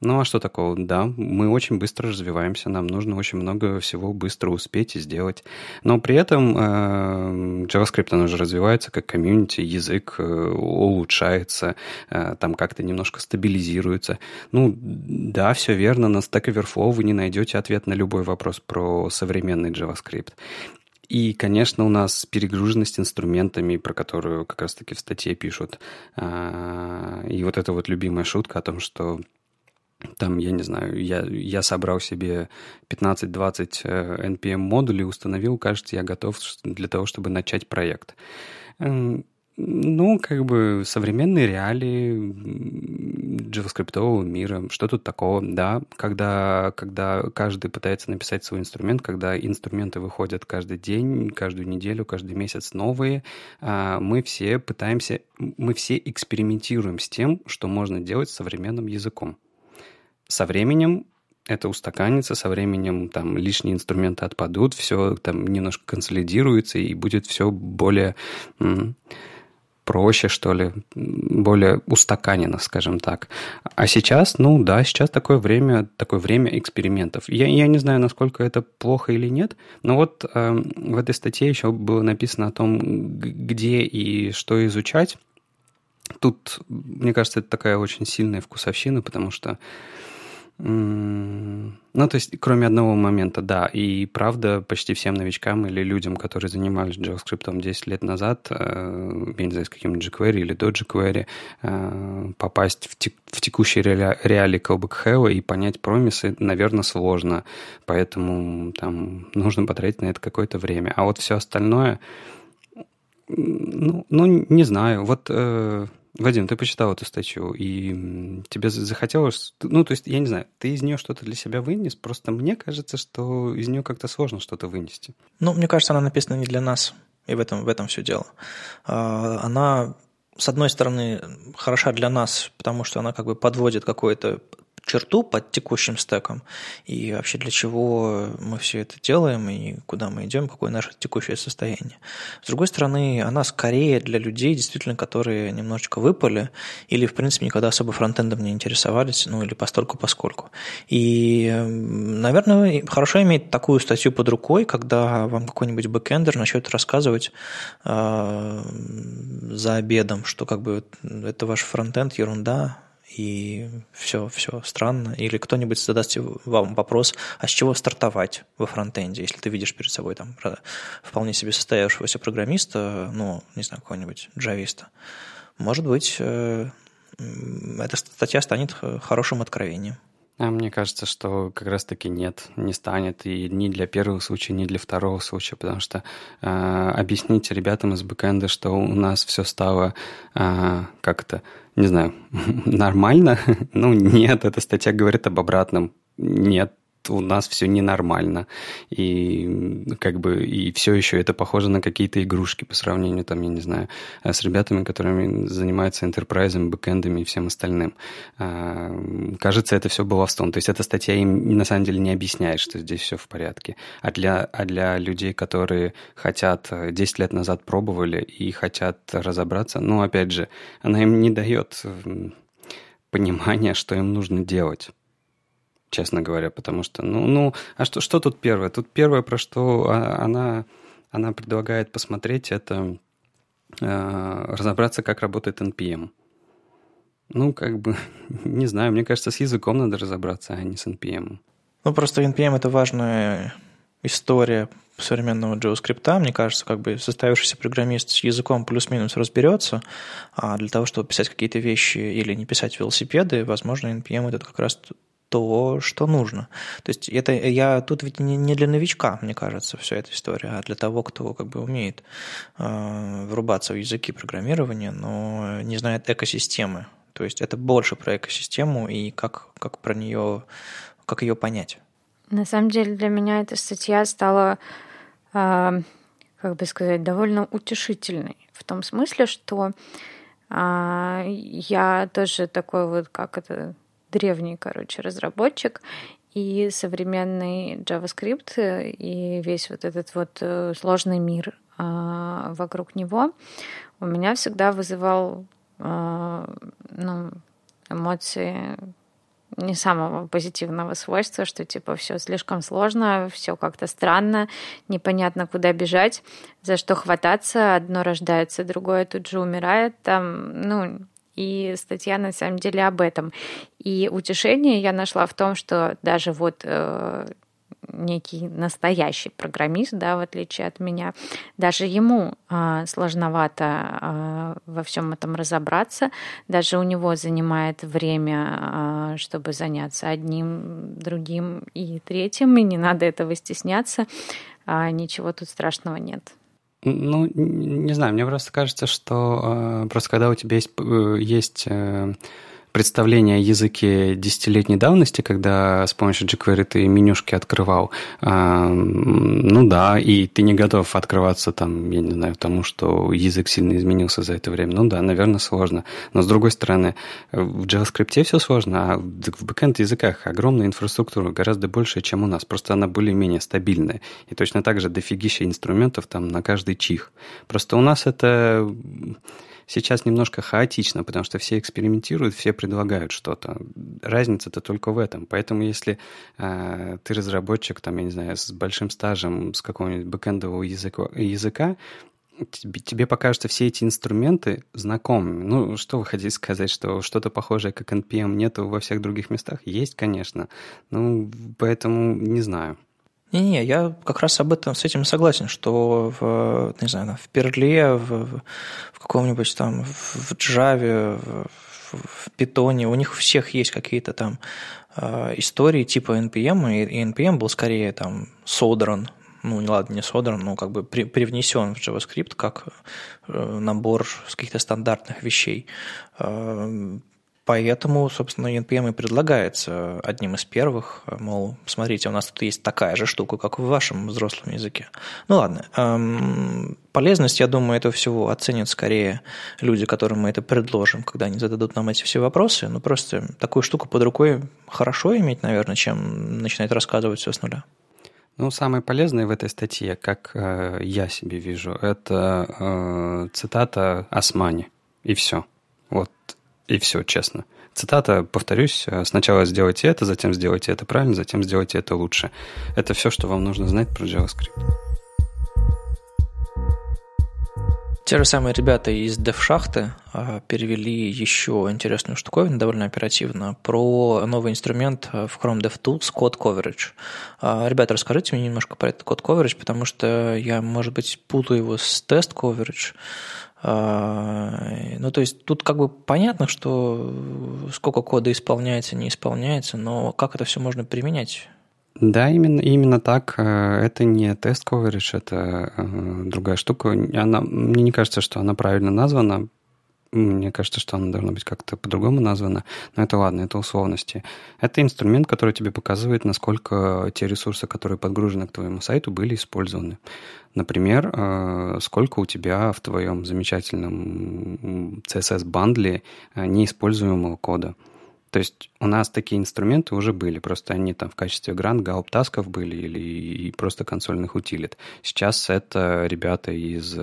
Ну а что такого? Да, мы очень быстро развиваемся, нам нужно очень много всего быстро успеть и сделать. Но при этом э, JavaScript, он уже развивается как комьюнити, язык э, улучшается, э, там как-то немножко стабилизируется. Ну да, все верно, на Stack Overflow вы не найдете ответ на любой вопрос про современный JavaScript. И, конечно, у нас перегруженность инструментами, про которую как раз-таки в статье пишут. А, и вот эта вот любимая шутка о том, что там, я не знаю, я, я собрал себе 15-20 NPM модулей, установил, кажется, я готов для того, чтобы начать проект. Ну, как бы современные реалии JavaScript мира, что тут такого, да, когда, когда каждый пытается написать свой инструмент, когда инструменты выходят каждый день, каждую неделю, каждый месяц новые, а, мы все пытаемся, мы все экспериментируем с тем, что можно делать с современным языком. Со временем это устаканится, со временем там лишние инструменты отпадут, все там немножко консолидируется и будет все более проще, что ли, более устаканено, скажем так. А сейчас, ну да, сейчас такое время, такое время экспериментов. Я, я не знаю, насколько это плохо или нет, но вот э, в этой статье еще было написано о том, где и что изучать. Тут, мне кажется, это такая очень сильная вкусовщина, потому что ну, то есть, кроме одного момента, да, и правда, почти всем новичкам или людям, которые занимались JavaScript 10 лет назад, э, я не знаю, с каким-нибудь jQuery или до jQuery, э, попасть в, тек- в текущие реали- реалии Callback и понять промисы, наверное, сложно, поэтому там нужно потратить на это какое-то время. А вот все остальное, ну, ну не знаю, вот... Э, Вадим, ты почитал эту статью, и тебе захотелось... Ну, то есть, я не знаю, ты из нее что-то для себя вынес, просто мне кажется, что из нее как-то сложно что-то вынести. Ну, мне кажется, она написана не для нас, и в этом, в этом все дело. А, она, с одной стороны, хороша для нас, потому что она как бы подводит какое-то черту под текущим стеком и вообще для чего мы все это делаем и куда мы идем, какое наше текущее состояние. С другой стороны, она скорее для людей, действительно, которые немножечко выпали или, в принципе, никогда особо фронтендом не интересовались, ну или постольку поскольку. И, наверное, хорошо иметь такую статью под рукой, когда вам какой-нибудь бэкэндер начнет рассказывать э, за обедом, что как бы это ваш фронтенд ерунда, и все, все странно. Или кто-нибудь задаст вам вопрос, а с чего стартовать во фронтенде, если ты видишь перед собой там вполне себе состоявшегося программиста, ну, не знаю, какого-нибудь джависта. Может быть, э, эта статья станет хорошим откровением. А мне кажется, что как раз-таки нет, не станет и ни для первого случая, ни для второго случая, потому что э, объяснить ребятам из бэкэнда, что у нас все стало э, как то не знаю, нормально? ну, нет, эта статья говорит об обратном. Нет, у нас все ненормально. И как бы и все еще это похоже на какие-то игрушки по сравнению, там, я не знаю, с ребятами, которыми занимаются enterprise, бэкэндами и всем остальным. А, кажется, это все баловством. То есть эта статья им на самом деле не объясняет, что здесь все в порядке. А для, а для людей, которые хотят 10 лет назад пробовали и хотят разобраться, ну, опять же, она им не дает понимания, что им нужно делать честно говоря, потому что, ну, ну а что, что тут первое? Тут первое, про что а, она, она предлагает посмотреть, это э, разобраться, как работает NPM. Ну, как бы, не знаю, мне кажется, с языком надо разобраться, а не с NPM. Ну, просто NPM — это важная история современного JavaScript, мне кажется, как бы составившийся программист с языком плюс-минус разберется, а для того, чтобы писать какие-то вещи или не писать велосипеды, возможно, NPM это как раз то, что нужно. То есть это я тут ведь не, не для новичка, мне кажется, вся эта история, а для того, кто как бы умеет э, врубаться в языки программирования, но не знает экосистемы. То есть это больше про экосистему и как, как про нее, как ее понять. На самом деле для меня эта статья стала, э, как бы сказать, довольно утешительной в том смысле, что э, я тоже такой вот, как это древний, короче, разработчик, и современный JavaScript и весь вот этот вот э, сложный мир а, вокруг него у меня всегда вызывал а, ну, эмоции не самого позитивного свойства, что типа все слишком сложно, все как-то странно, непонятно, куда бежать, за что хвататься, одно рождается, другое тут же умирает, там, ну, и статья на самом деле об этом. И утешение я нашла в том, что даже вот э, некий настоящий программист, да, в отличие от меня, даже ему э, сложновато э, во всем этом разобраться, даже у него занимает время, э, чтобы заняться одним, другим и третьим, и не надо этого стесняться, э, ничего тут страшного нет. Ну, не знаю, мне просто кажется, что э, просто когда у тебя есть, э, есть э, представление о языке десятилетней давности, когда с помощью jQuery ты менюшки открывал, э, ну да, и ты не готов открываться там, я не знаю, тому, что язык сильно изменился за это время. Ну да, наверное, сложно. Но с другой стороны, в JavaScript все сложно, а в бэкэнд языках огромная инфраструктура, гораздо больше, чем у нас. Просто она более-менее стабильная. И точно так же дофигища инструментов там на каждый чих. Просто у нас это сейчас немножко хаотично, потому что все экспериментируют, все предлагают что-то. Разница-то только в этом. Поэтому если э, ты разработчик, там, я не знаю, с большим стажем, с какого-нибудь бэкэндового языка, языка тебе, тебе покажутся все эти инструменты знакомыми. Ну, что вы хотите сказать, что что-то похожее, как NPM, нету во всех других местах? Есть, конечно. Ну, поэтому не знаю. Не-не, я как раз об этом с этим согласен, что в, не знаю, в Перле, в, в каком-нибудь там, в Java, в, в Python, у них у всех есть какие-то там э, истории типа NPM, и, NPM был скорее там содран, ну, не ладно, не содран, но как бы при, привнесен в JavaScript как э, набор каких-то стандартных вещей. Поэтому, собственно, NPM и предлагается одним из первых, мол, смотрите, у нас тут есть такая же штука, как в вашем взрослом языке. Ну ладно, эм, полезность, я думаю, этого всего оценят скорее люди, которым мы это предложим, когда они зададут нам эти все вопросы. Ну просто такую штуку под рукой хорошо иметь, наверное, чем начинать рассказывать все с нуля. Ну, самое полезное в этой статье, как э, я себе вижу, это э, цитата Османи. И все. И все, честно. Цитата, повторюсь, э, сначала сделайте это, затем сделайте это правильно, затем сделайте это лучше. Это все, что вам нужно знать про JavaScript. Те же самые ребята из DevShaft э, перевели еще интересную штуковину довольно оперативно про новый инструмент э, в Chrome DevTools Code Coverage. Ребята, расскажите мне немножко про этот Code Coverage, потому что я, может быть, путаю его с Test Coverage. А, ну, то есть тут как бы понятно, что сколько кода исполняется, не исполняется, но как это все можно применять? Да, именно, именно так. Э, это не тест coverage, это э, другая штука. Она, мне не кажется, что она правильно названа. Мне кажется, что она должна быть как-то по-другому названа. Но это ладно, это условности. Это инструмент, который тебе показывает, насколько те ресурсы, которые подгружены к твоему сайту, были использованы. Например, э, сколько у тебя в твоем замечательном CSS-бандле неиспользуемого кода. То есть у нас такие инструменты уже были, просто они там в качестве грант, галп-тасков были или просто консольных утилит. Сейчас это ребята из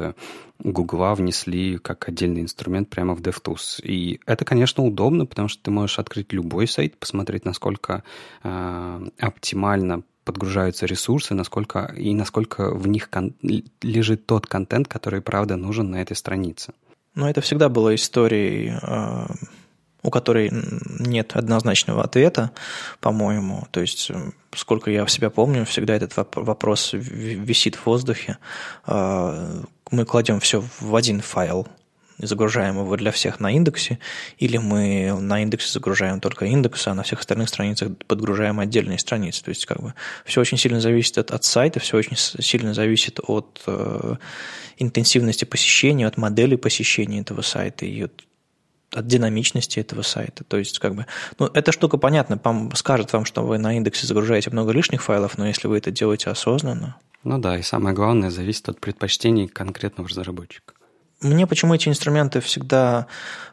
Гугла внесли как отдельный инструмент прямо в DevTools. И это, конечно, удобно, потому что ты можешь открыть любой сайт, посмотреть, насколько э, оптимально подгружаются ресурсы, насколько и насколько в них кон- лежит тот контент, который правда нужен на этой странице. Но это всегда было историей э, у которой нет однозначного ответа, по-моему. То есть, сколько я себя помню, всегда этот вопрос висит в воздухе. А, мы кладем все в один файл, загружаем его для всех на индексе, или мы на индексе загружаем только индекс, а на всех остальных страницах подгружаем отдельные страницы. То есть как бы все очень сильно зависит от, от сайта, все очень сильно зависит от э, интенсивности посещения, от модели посещения этого сайта и от от динамичности этого сайта. То есть, как бы, ну, эта штука понятна, скажет вам, что вы на индексе загружаете много лишних файлов, но если вы это делаете осознанно. Ну да, и самое главное, зависит от предпочтений конкретного разработчика. Мне почему эти инструменты всегда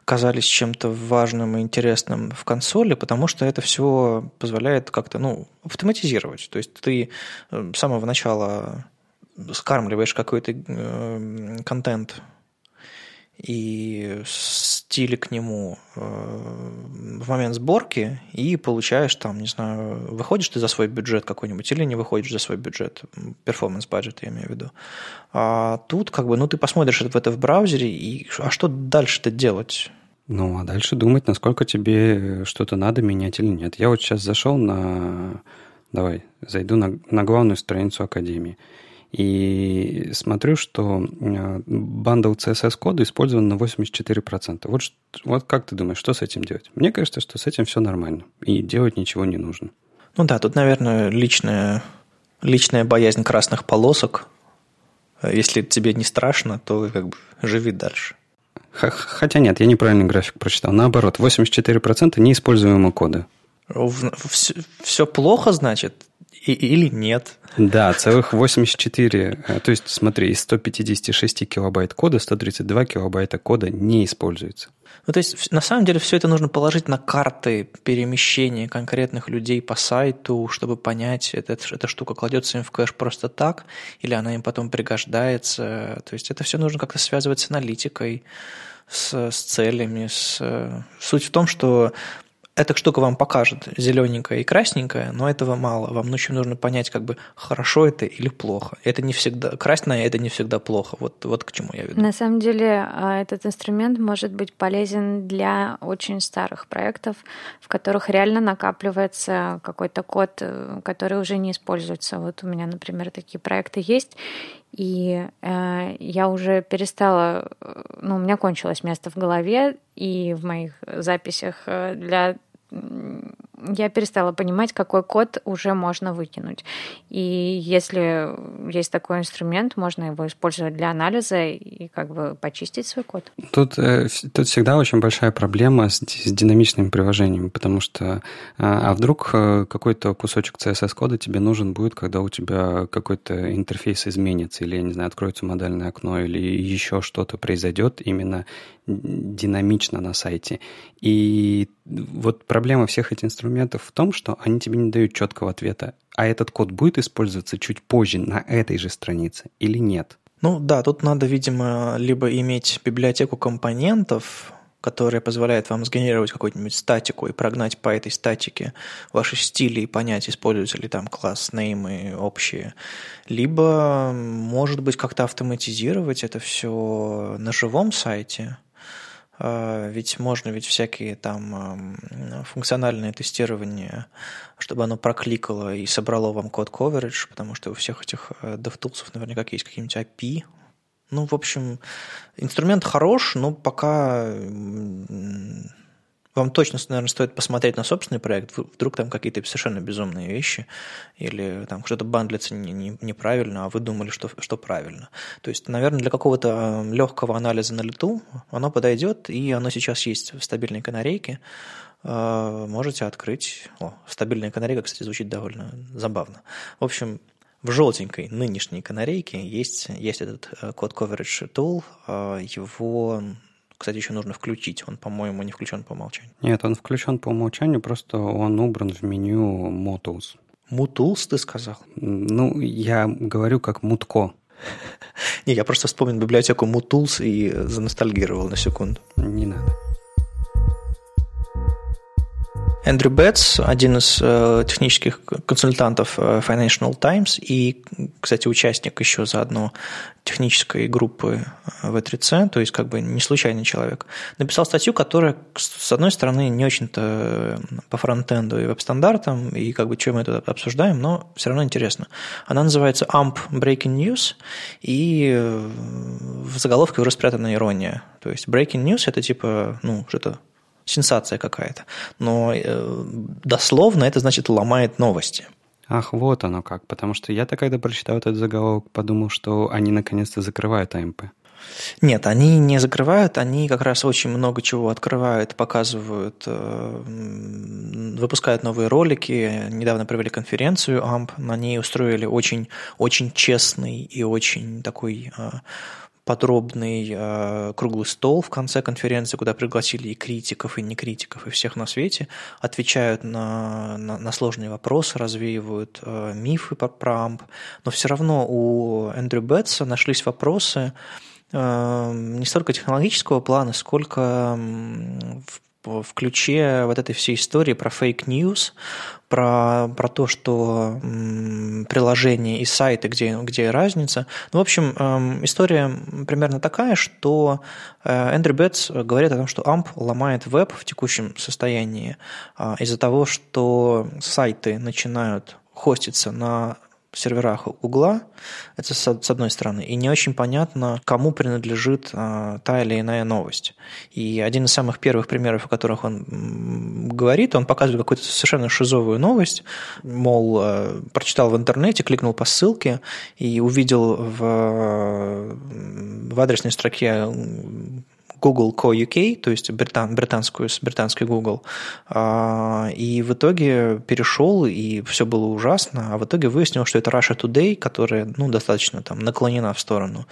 казались чем-то важным и интересным в консоли, потому что это все позволяет как-то ну, автоматизировать. То есть ты э, с самого начала скармливаешь какой-то э, контент и стили к нему э, в момент сборки и получаешь там, не знаю, выходишь ты за свой бюджет какой-нибудь или не выходишь за свой бюджет, перформанс бюджет я имею в виду. А тут как бы, ну ты посмотришь это, это в браузере, и а что дальше-то делать? Ну, а дальше думать, насколько тебе что-то надо менять или нет. Я вот сейчас зашел на... Давай, зайду на, на главную страницу Академии. И смотрю, что э, бандл CSS-кода использован на 84%. Вот, вот как ты думаешь, что с этим делать? Мне кажется, что с этим все нормально, и делать ничего не нужно. Ну да, тут, наверное, личная, личная боязнь красных полосок. Если тебе не страшно, то как бы живи дальше. Хотя нет, я неправильный график прочитал. Наоборот, 84% неиспользуемого кода. Все, все плохо, значит? И, или нет? Да, целых 84. Э, то есть, смотри, из 156 килобайт кода 132 килобайта кода не используется. Ну, то есть, на самом деле, все это нужно положить на карты перемещения конкретных людей по сайту, чтобы понять, это, эта штука кладется им в кэш просто так, или она им потом пригождается. То есть, это все нужно как-то связывать с аналитикой, с, с целями. С... Суть в том, что эта штука вам покажет зелененькая и красненькая, но этого мало. Вам еще нужно понять, как бы хорошо это или плохо. Это не всегда красное, это не всегда плохо. Вот, вот к чему я веду. На самом деле а, этот инструмент может быть полезен для очень старых проектов, в которых реально накапливается какой-то код, э, который уже не используется. Вот у меня, например, такие проекты есть, и э, я уже перестала, э, ну, у меня кончилось место в голове и в моих записях э, для я перестала понимать, какой код уже можно выкинуть. И если есть такой инструмент, можно его использовать для анализа и как бы почистить свой код. Тут, э, тут всегда очень большая проблема с, с динамичными приложениями, потому что а, а вдруг э, какой-то кусочек CSS-кода тебе нужен будет, когда у тебя какой-то интерфейс изменится, или, я не знаю, откроется модальное окно, или еще что-то произойдет именно динамично на сайте. И вот проблема всех этих инструментов в том, что они тебе не дают четкого ответа, а этот код будет использоваться чуть позже на этой же странице или нет. Ну да, тут надо, видимо, либо иметь библиотеку компонентов, которая позволяет вам сгенерировать какую-нибудь статику и прогнать по этой статике ваши стили и понять, используются ли там класс, неймы общие. Либо, может быть, как-то автоматизировать это все на живом сайте, ведь можно ведь всякие там функциональные тестирования, чтобы оно прокликало и собрало вам код coverage, потому что у всех этих э, DevTools наверняка есть какие-нибудь API, Ну, в общем, инструмент хорош, но пока вам точно, наверное, стоит посмотреть на собственный проект, вдруг там какие-то совершенно безумные вещи, или там что-то бандлится не, не, неправильно, а вы думали, что, что правильно. То есть, наверное, для какого-то легкого анализа на лету оно подойдет, и оно сейчас есть в стабильной канарейке. А, можете открыть. О, стабильная канарейка, кстати, звучит довольно забавно. В общем, в желтенькой нынешней канарейке есть, есть этот э, код coverage tool. А, его кстати, еще нужно включить. Он, по-моему, не включен по умолчанию. Нет, он включен по умолчанию, просто он убран в меню Motools. Mutools, ты сказал? Ну, я говорю как мутко. Не, я просто вспомнил библиотеку Mutools и заностальгировал на секунду. Не надо. Эндрю Бетс, один из э, технических консультантов э, Financial Times и, кстати, участник еще заодно технической группы э, V3C, то есть как бы не случайный человек, написал статью, которая, с одной стороны, не очень-то э, по фронтенду и веб-стандартам, и как бы чем мы это обсуждаем, но все равно интересно. Она называется AMP Breaking News, и в заголовке уже спрятана ирония. То есть Breaking News – это типа, ну, что-то сенсация какая-то. Но э, дословно это значит ломает новости. Ах, вот оно как. Потому что я-то, когда прочитал этот заголовок, подумал, что они наконец-то закрывают АМП. Нет, они не закрывают, они как раз очень много чего открывают, показывают, э, выпускают новые ролики. Недавно провели конференцию AMP, на ней устроили очень, очень честный и очень такой э, подробный э, круглый стол в конце конференции, куда пригласили и критиков, и не критиков, и всех на свете, отвечают на, на, на сложные вопросы, развеивают э, мифы про Амп, но все равно у Эндрю Бетса нашлись вопросы э, не столько технологического плана, сколько в ключе вот этой всей истории про fake news, про, про то, что м, приложения и сайты, где, где разница. Ну, в общем, эм, история примерно такая, что э, Эндрю Бетс говорит о том, что AMP ломает веб в текущем состоянии э, из-за того, что сайты начинают хоститься на серверах Гугла, это с одной стороны, и не очень понятно, кому принадлежит а, та или иная новость. И один из самых первых примеров, о которых он говорит, он показывает какую-то совершенно шизовую новость, мол, а, прочитал в интернете, кликнул по ссылке и увидел в, в адресной строке Google Co то есть британ, британскую, британский Google, а, и в итоге перешел, и все было ужасно, а в итоге выяснил, что это Russia Today, которая ну, достаточно там наклонена в сторону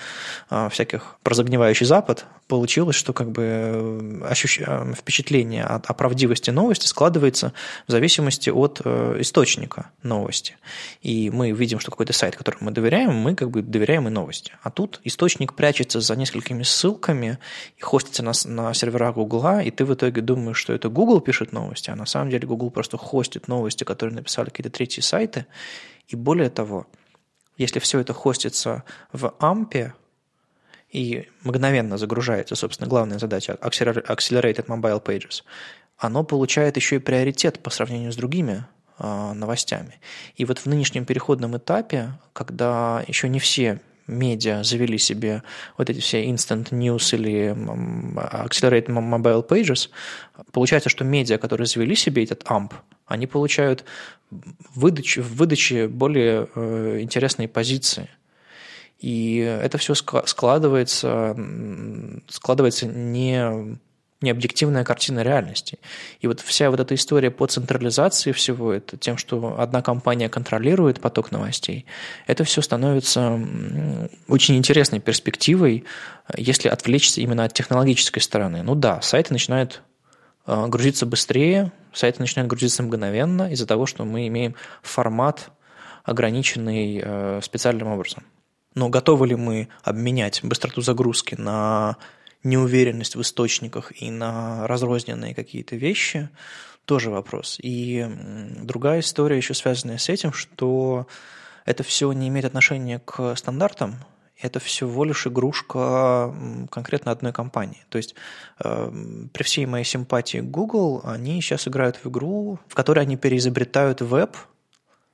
а, всяких прозагнивающий Запад, получилось, что как бы э, ощущ... Э, впечатление о, о правдивости новости складывается в зависимости от э, источника новости. И мы видим, что какой-то сайт, которому мы доверяем, мы как бы доверяем и новости. А тут источник прячется за несколькими ссылками и хостится на, на серверах Гугла, и ты в итоге думаешь, что это Google пишет новости, а на самом деле Google просто хостит новости, которые написали какие-то третьи сайты. И более того, если все это хостится в Ампе, и мгновенно загружается, собственно, главная задача Accelerated Mobile Pages, оно получает еще и приоритет по сравнению с другими э, новостями. И вот в нынешнем переходном этапе, когда еще не все медиа завели себе вот эти все instant news или accelerated mobile pages, получается, что медиа, которые завели себе этот AMP, они получают выдач, в выдаче более э, интересные позиции – и это все складывается, складывается не, не объективная картина реальности. И вот вся вот эта история по централизации всего, это тем, что одна компания контролирует поток новостей, это все становится очень интересной перспективой, если отвлечься именно от технологической стороны. Ну да, сайты начинают э, грузиться быстрее, сайты начинают грузиться мгновенно из-за того, что мы имеем формат, ограниченный э, специальным образом. Но готовы ли мы обменять быстроту загрузки на неуверенность в источниках и на разрозненные какие-то вещи, тоже вопрос. И другая история еще связанная с этим, что это все не имеет отношения к стандартам, это всего лишь игрушка конкретно одной компании. То есть э, при всей моей симпатии Google, они сейчас играют в игру, в которой они переизобретают веб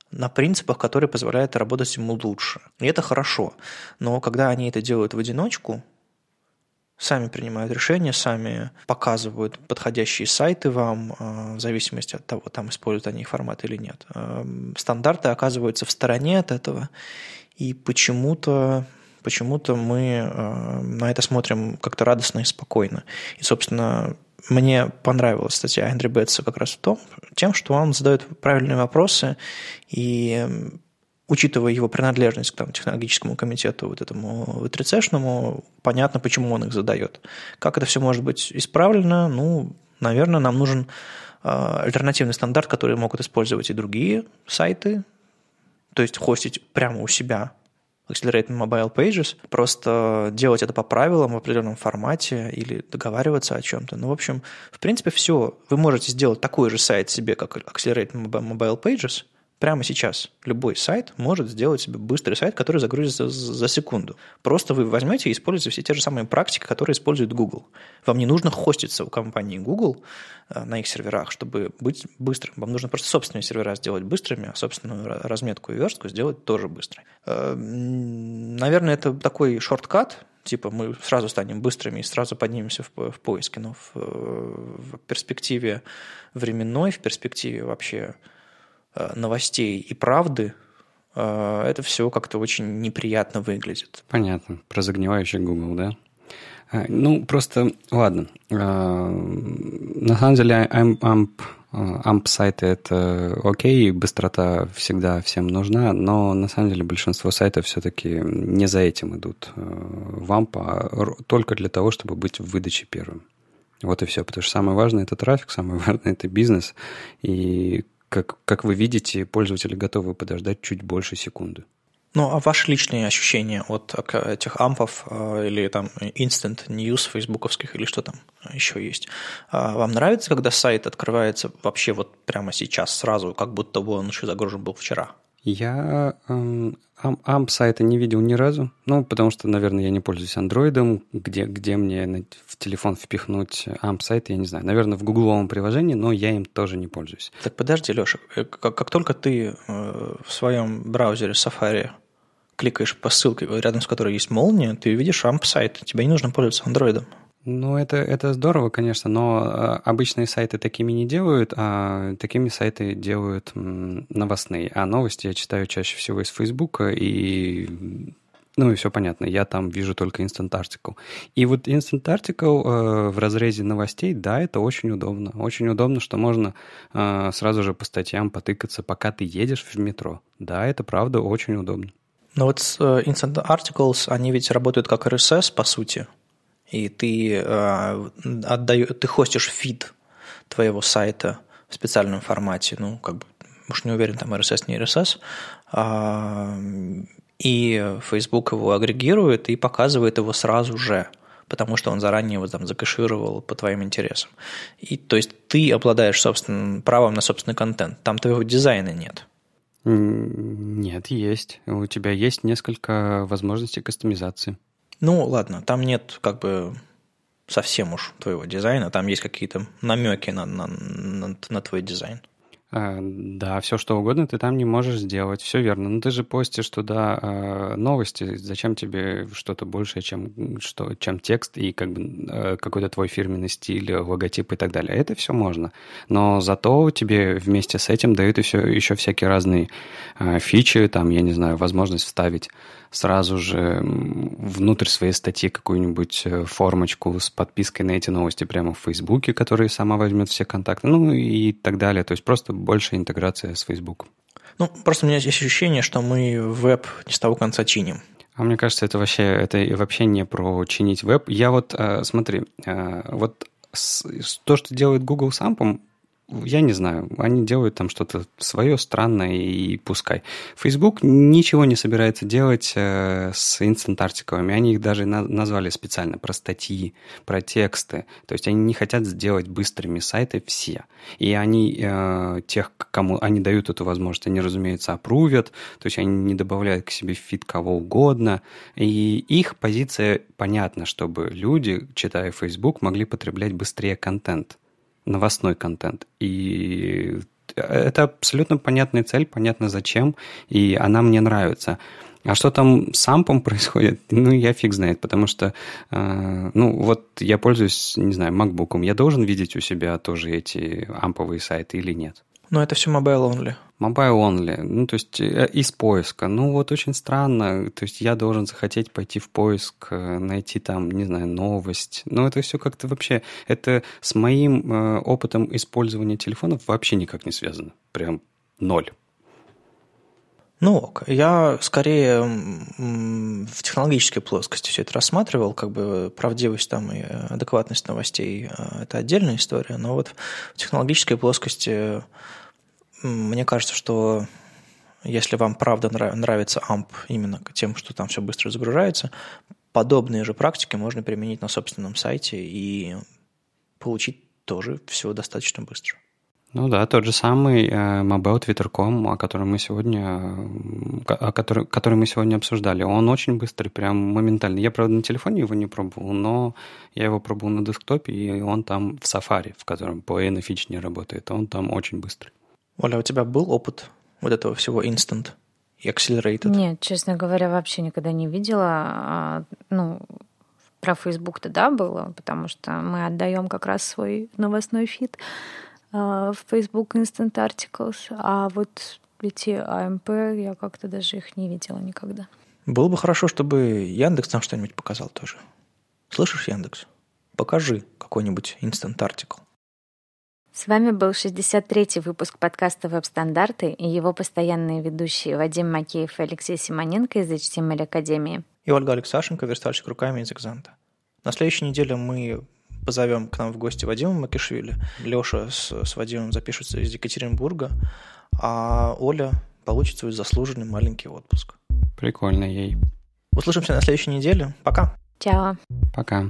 на принципах, которые позволяют работать ему лучше. И это хорошо. Но когда они это делают в одиночку, сами принимают решения, сами показывают подходящие сайты вам, э, в зависимости от того, там используют они их формат или нет. Э, стандарты оказываются в стороне от этого, и почему-то почему-то мы э, на это смотрим как-то радостно и спокойно. И, собственно, мне понравилась статья Эндрю Бетса как раз в том, тем, что он задает правильные вопросы, и учитывая его принадлежность к там, технологическому комитету, вот этому ВТРЦшному, понятно, почему он их задает. Как это все может быть исправлено? Ну, наверное, нам нужен э, альтернативный стандарт, который могут использовать и другие сайты, то есть хостить прямо у себя Accelerate Mobile Pages, просто делать это по правилам в определенном формате или договариваться о чем-то. Ну, в общем, в принципе, все. Вы можете сделать такой же сайт себе, как Accelerate Mobile Pages, прямо сейчас любой сайт может сделать себе быстрый сайт, который загрузится за секунду. Просто вы возьмете и используете все те же самые практики, которые использует Google. Вам не нужно хоститься у компании Google э, на их серверах, чтобы быть быстрым. Вам нужно просто собственные сервера сделать быстрыми, а собственную разметку и верстку сделать тоже быстрой. Э, наверное, это такой шорткат, типа мы сразу станем быстрыми и сразу поднимемся в, в поиске, но в, в перспективе временной, в перспективе вообще Э, новостей и правды, э, это все как-то очень неприятно выглядит. Понятно. Про загнивающий Google, да? Э, ну, просто, ладно. На самом деле, AMP, AMP сайты это окей, быстрота всегда всем нужна, но на самом деле большинство сайтов все-таки не за этим идут в AMP, а только для того, чтобы быть в выдаче первым. Вот и все, потому что самое важное это трафик, самое важное это бизнес, и как, как вы видите, пользователи готовы подождать чуть больше секунды. Ну, а ваши личные ощущения от этих ампов э, или там instant news фейсбуковских или что там еще есть? А вам нравится, когда сайт открывается вообще вот прямо сейчас, сразу, как будто бы он еще загружен был вчера? Я эм, AMP сайта не видел ни разу. Ну, потому что, наверное, я не пользуюсь андроидом. Где, где мне в телефон впихнуть AMP сайт, я не знаю. Наверное, в гугловом приложении, но я им тоже не пользуюсь. Так подожди, Леша, э, как, как только ты э, в своем браузере Safari кликаешь по ссылке, рядом с которой есть молния, ты видишь AMP сайт. Тебе не нужно пользоваться андроидом. Ну, это, это здорово, конечно, но э, обычные сайты такими не делают, а такими сайты делают новостные. А новости я читаю чаще всего из Фейсбука, и ну и все понятно, я там вижу только Instant Article. И вот Instant Article э, в разрезе новостей, да, это очень удобно. Очень удобно, что можно э, сразу же по статьям потыкаться, пока ты едешь в метро. Да, это правда очень удобно. Но вот э, Instant Articles, они ведь работают как RSS, по сути и ты, э, отдаю, ты хостишь фид твоего сайта в специальном формате, ну, как бы, уж не уверен, там RSS, не RSS, а, и Facebook его агрегирует и показывает его сразу же, потому что он заранее его там закэшировал по твоим интересам. И, то есть ты обладаешь собственным правом на собственный контент, там твоего дизайна нет. Нет, есть. У тебя есть несколько возможностей кастомизации. Ну, ладно, там нет как бы совсем уж твоего дизайна, там есть какие-то намеки на, на, на, на твой дизайн. А, да, все что угодно ты там не можешь сделать, все верно. Но ты же постишь туда а, новости, зачем тебе что-то большее, чем, что, чем текст и как бы а, какой-то твой фирменный стиль, логотип и так далее. Это все можно. Но зато тебе вместе с этим дают еще, еще всякие разные фичи, там, я не знаю, возможность вставить сразу же внутрь своей статьи какую-нибудь э, формочку с подпиской на эти новости прямо в Фейсбуке, который сама возьмет все контакты, ну и так далее. То есть просто больше интеграция с Фейсбуком. Ну, просто у меня есть ощущение, что мы веб не с того конца чиним. А мне кажется, это вообще, это вообще не про чинить веб. Я вот, э, смотри, э, вот то, что делает Google с AMP ом, я не знаю, они делают там что-то свое странное и пускай. Facebook ничего не собирается делать э, с Instant Article ами. Они их даже на- назвали специально про статьи, про тексты. То есть они не хотят сделать быстрыми сайты все. И они э, тех, кому они дают эту возможность, они, разумеется, approve ят. То есть они не добавляют к себе feed кого угодно. И их позиция понятна, чтобы люди, читая Facebook, могли потреблять быстрее контент новостной контент. И это абсолютно понятная цель, понятно зачем, и она мне нравится. А что там с ампом происходит, ну, я фиг знает, потому что, э, ну, вот я пользуюсь, не знаю, MacBook, я должен видеть у себя тоже эти амповые сайты или нет? Но это все mobile only. Mobile only, ну, то есть э, из поиска. Ну, вот очень странно, то есть я должен захотеть пойти в поиск, э, найти там, не знаю, новость. Но это все как-то вообще, это с моим э, опытом использования телефонов вообще никак не связано. Прям ноль. Ну ок, я скорее в технологической плоскости все это рассматривал, как бы правдивость там и адекватность новостей – это отдельная история, но вот в технологической плоскости мне кажется, что если вам правда нравится AMP именно тем, что там все быстро загружается, подобные же практики можно применить на собственном сайте и получить тоже все достаточно быстро. Ну да, тот же самый э, Mobile Twitter.com, о котором мы сегодня, о который, который мы сегодня обсуждали. Он очень быстрый, прям моментально. Я, правда, на телефоне его не пробовал, но я его пробовал на десктопе, и он там в Safari, в котором по NFH не работает, он там очень быстрый. Оля, у тебя был опыт вот этого всего instant и accelerated? Нет, честно говоря, вообще никогда не видела. А, ну, про Facebook-то да было, потому что мы отдаем как раз свой новостной фид а, в Facebook Instant Articles, а вот эти АМП я как-то даже их не видела никогда. Было бы хорошо, чтобы Яндекс нам что-нибудь показал тоже. Слышишь, Яндекс? Покажи какой-нибудь Instant Article. С вами был 63-й выпуск подкаста «Веб-стандарты» и его постоянные ведущие Вадим Макеев и Алексей Симоненко из HTML Академии. И Ольга Алексашенко, верстальщик руками из Экзанта. На следующей неделе мы позовем к нам в гости Вадима Макишвили. Леша с, с Вадимом запишутся из Екатеринбурга, а Оля получит свой заслуженный маленький отпуск. Прикольно ей. Услышимся на следующей неделе. Пока. Чао. Пока.